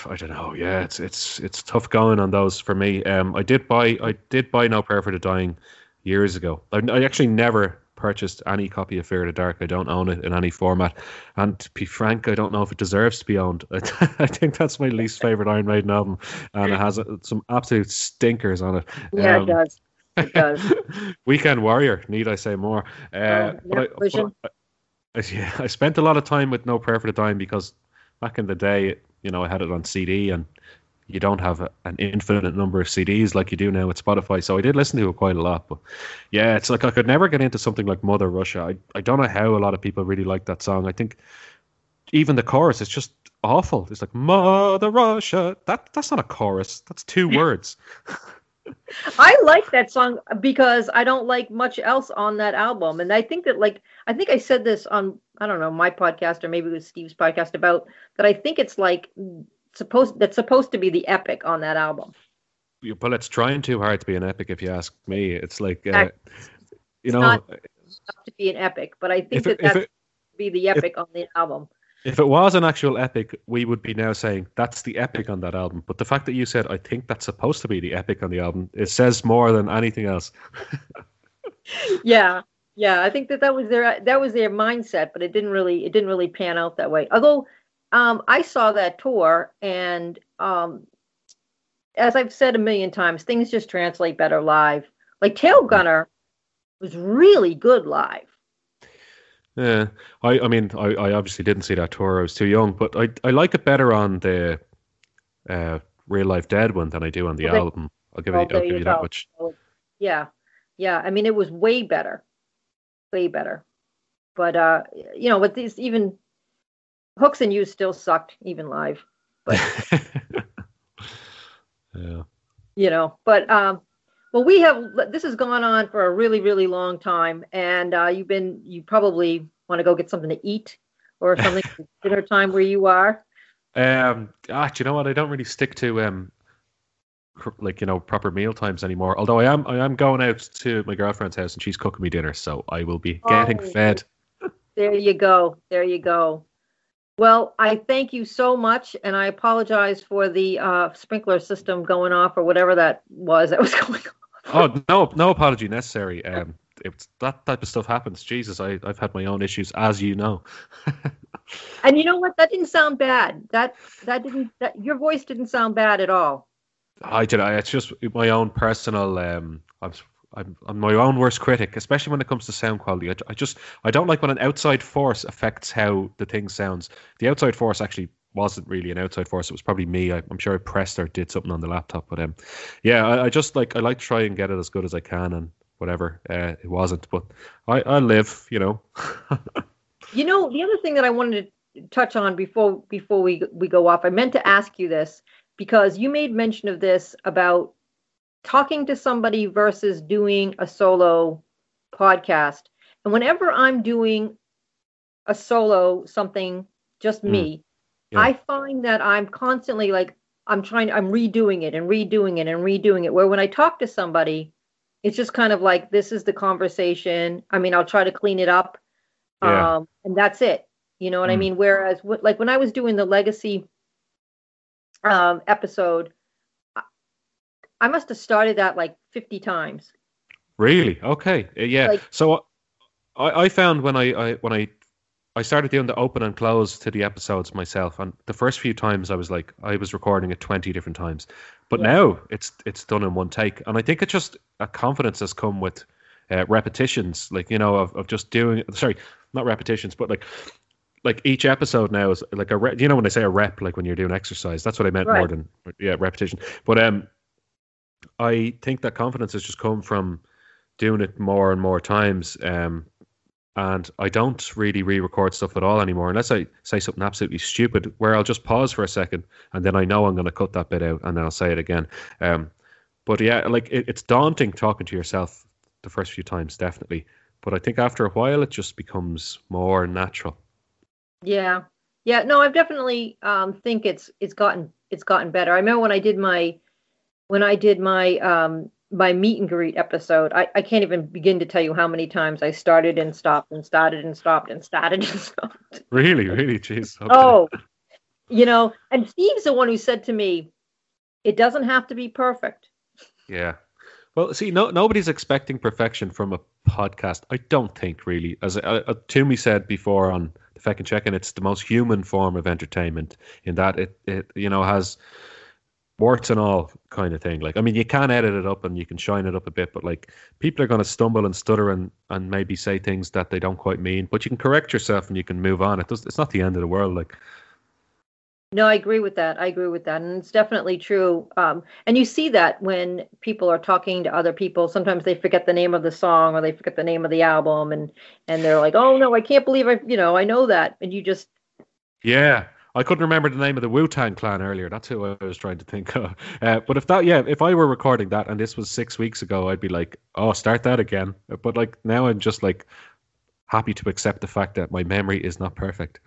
I don't know. Yeah, it's it's it's tough going on those for me. Um, I did buy I did buy No Prayer for the Dying years ago. I, I actually never purchased any copy of Fear of the Dark. I don't own it in any format. And to be frank, I don't know if it deserves to be owned. *laughs* I think that's my least favorite Iron Maiden album, and it *laughs* has uh, some absolute stinkers on it. Yeah, Um, it does. It does. *laughs* Weekend Warrior, need I say more? Uh, Oh, but yeah, I, but I, I- *laughs* yeah, I spent a lot of time with No Prayer for the Dying because back in the day, you know, I had it on CD and you don't have a, an infinite number of CDs like you do now with Spotify. So I did listen to it quite a lot. But yeah, it's like I could never get into something like Mother Russia. I, I don't know how a lot of people really like that song. I think even the chorus is just awful. It's like Mother Russia. That that's not a chorus. That's two *laughs* words. I like that song because I don't like much else on that album. And I think that like I think I said this on I don't know, my podcast or maybe it was Steve's podcast about that I think it's like supposed that's supposed to be the epic on that album. Yeah, But it's trying too hard to be an epic, if you ask me. It's like, uh, Act- you know, to be an epic, but I think that it, if that's it be the epic on the album. If it was an actual epic, we would be now saying that's the epic on that album. But the fact that you said I think that's supposed to be the epic on the album, it says more than anything else. *laughs* yeah yeah i think that that was their that was their mindset but it didn't really it didn't really pan out that way although um i saw that tour and um as i've said a million times things just translate better live like Tailgunner was really good live Yeah, I, I mean, I, I obviously didn't see that tour. I was too young, but I, I like it better on the uh, Real Life Dead one than I do on the Okay. album. I'll give Well, you, I'll give you you that much. Yeah yeah i mean it was way better way better but uh you know with these even hooks and you still sucked even live. But *laughs* yeah. You know, but um, well, we have this has gone on for a really, really long time, and uh, you've been you probably want to go get something to eat or *laughs* something dinner time where you are. Um, ah, do you know what? I don't really stick to um, like you know proper meal times anymore. Although I am I am going out to my girlfriend's house and she's cooking me dinner, so I will be getting oh, fed. There you go. There you go. Well, I thank you so much, and I apologize for the uh, sprinkler system going off or whatever that was that was *laughs* going on. Oh no, no apology necessary. Um, it's that type of stuff happens. Jesus, I, I've had my own issues, as you know. *laughs* and you know what? That didn't sound bad. That that didn't. That your voice didn't sound bad at all. I did. I, it's just my own personal. Um, I'm, I'm, I'm my own worst critic, especially when it comes to sound quality. I, I just I don't like when an outside force affects how the thing sounds. The outside force actually wasn't really an outside force. It was probably me. I, am sure I pressed or did something on the laptop. But um, yeah, I, I, just like I like to try and get it as good as I can, and whatever uh, it wasn't. But I I live, you know. *laughs* you know, the other thing that I wanted to touch on before before we we go off, I meant to ask you this because you made mention of this about talking to somebody versus doing a solo podcast. And whenever I'm doing a solo something just mm. me, yeah. I find that I'm constantly like I'm trying I'm redoing it and redoing it and redoing it where when I talk to somebody it's just kind of like this is the conversation. I mean, I'll try to clean it up. Yeah. Um, and that's it. You know what mm. I mean? Whereas like when I was doing the legacy um, episode, I must have started that like 50 times. Really? Okay. Uh, yeah. Like, so I, I found when I, I when I I started doing the open and close to the episodes myself, and the first few times I was like I was recording it 20 different times, but yeah. now it's it's done in one take, and I think it's just a confidence has come with uh, repetitions, like you know of, of just doing. Sorry, not repetitions, but like like each episode now is like a re- you know when I say a rep like when you're doing exercise that's what I meant right. more than yeah repetition but um I think that confidence has just come from doing it more and more times um and I don't really re-record stuff at all anymore unless I say something absolutely stupid where I'll just pause for a second and then I know I'm going to cut that bit out and then I'll say it again um but yeah like it, it's daunting talking to yourself the first few times definitely but I think after a while it just becomes more natural yeah. Yeah, no, I've definitely um think it's it's gotten it's gotten better. I remember when I did my when I did my um my meet and greet episode, I, I can't even begin to tell you how many times I started and stopped and started and stopped and started and *laughs* stopped. Really, really, jeez. Okay. Oh, you know, and Steve's the one who said to me, "It doesn't have to be perfect." Yeah. Well, see, no, nobody's expecting perfection from a podcast. I don't think really. As uh, uh Toomey said before on the Feckin' Check-In, it's the most human form of entertainment in that it, it you know has warts and all kind of thing. Like, I mean, you can edit it up and you can shine it up a bit, but like people are going to stumble and stutter and, and maybe say things that they don't quite mean. But you can correct yourself and you can move on. It does. It's not the end of the world. Like, no, I agree with that. I agree with that, and it's definitely true. Um, and you see that when people are talking to other people, sometimes they forget the name of the song or they forget the name of the album, and and they're like, "Oh no, I can't believe I, you know, I know that," and you just yeah. I couldn't remember the name of the Wu Tang Clan earlier. That's who I was trying to think of. Uh, but if that, yeah, if I were recording that and this was six weeks ago, I'd be like, oh, start that again. But like now, I'm just like happy to accept the fact that my memory is not perfect.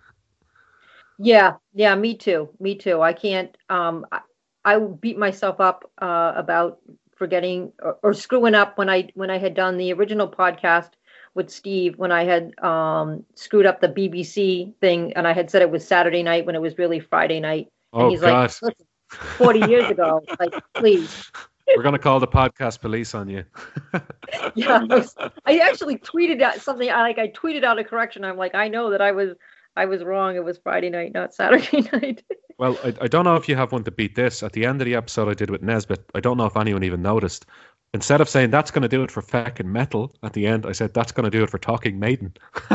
Yeah, yeah, me too. Me too. I can't. Um, I, I beat myself up uh, about forgetting or, or, screwing up when I when I had done the original podcast with Steve when I had um, screwed up the BBC thing and I had said it was Saturday night when it was really Friday night. And oh, he's God. like, forty years ago, like please. *laughs* We're gonna call the podcast police on you. *laughs* yeah, I, was, I actually tweeted out something. I like I tweeted out a correction. I'm like, I know that I was I was wrong. It was Friday night, not Saturday *laughs* night. well, I, I don't know if you have one to beat this. At the end of the episode I did with Nesbitt, I don't know if anyone even noticed. Instead of saying that's going to do it for Feckin' Metal at the end, I said that's going to do it for talking maiden. *laughs*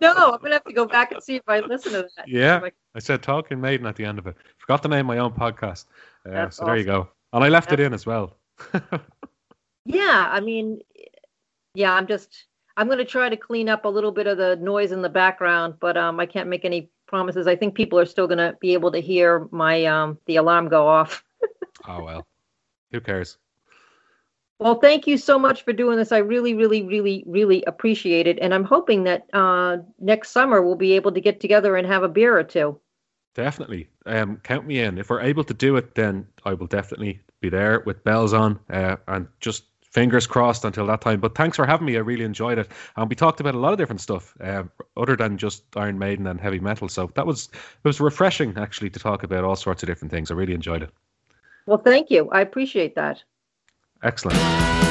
no, I'm going to have to go back and see if I listen to that. Yeah, like, I said talking maiden at the end of it. Forgot to name my own podcast. Uh, so awesome. there you go. And I left that's... it in as well. *laughs* yeah, I mean, yeah, I'm just I'm going to try to clean up a little bit of the noise in the background, but um, I can't make any promises. I think people are still going to be able to hear my um, the alarm go off. oh well, who cares? Well, thank you so much for doing this. I really, really, really, really appreciate it, and I'm hoping that uh, next summer we'll be able to get together and have a beer or two. Definitely, um, count me in. If we're able to do it, then I will definitely be there with bells on, uh, and just fingers crossed until that time. But thanks for having me. I really enjoyed it. And we talked about a lot of different stuff uh, other than just Iron Maiden and heavy metal. So that was it was refreshing actually to talk about all sorts of different things. I really enjoyed it. Well, thank you. I appreciate that. Excellent.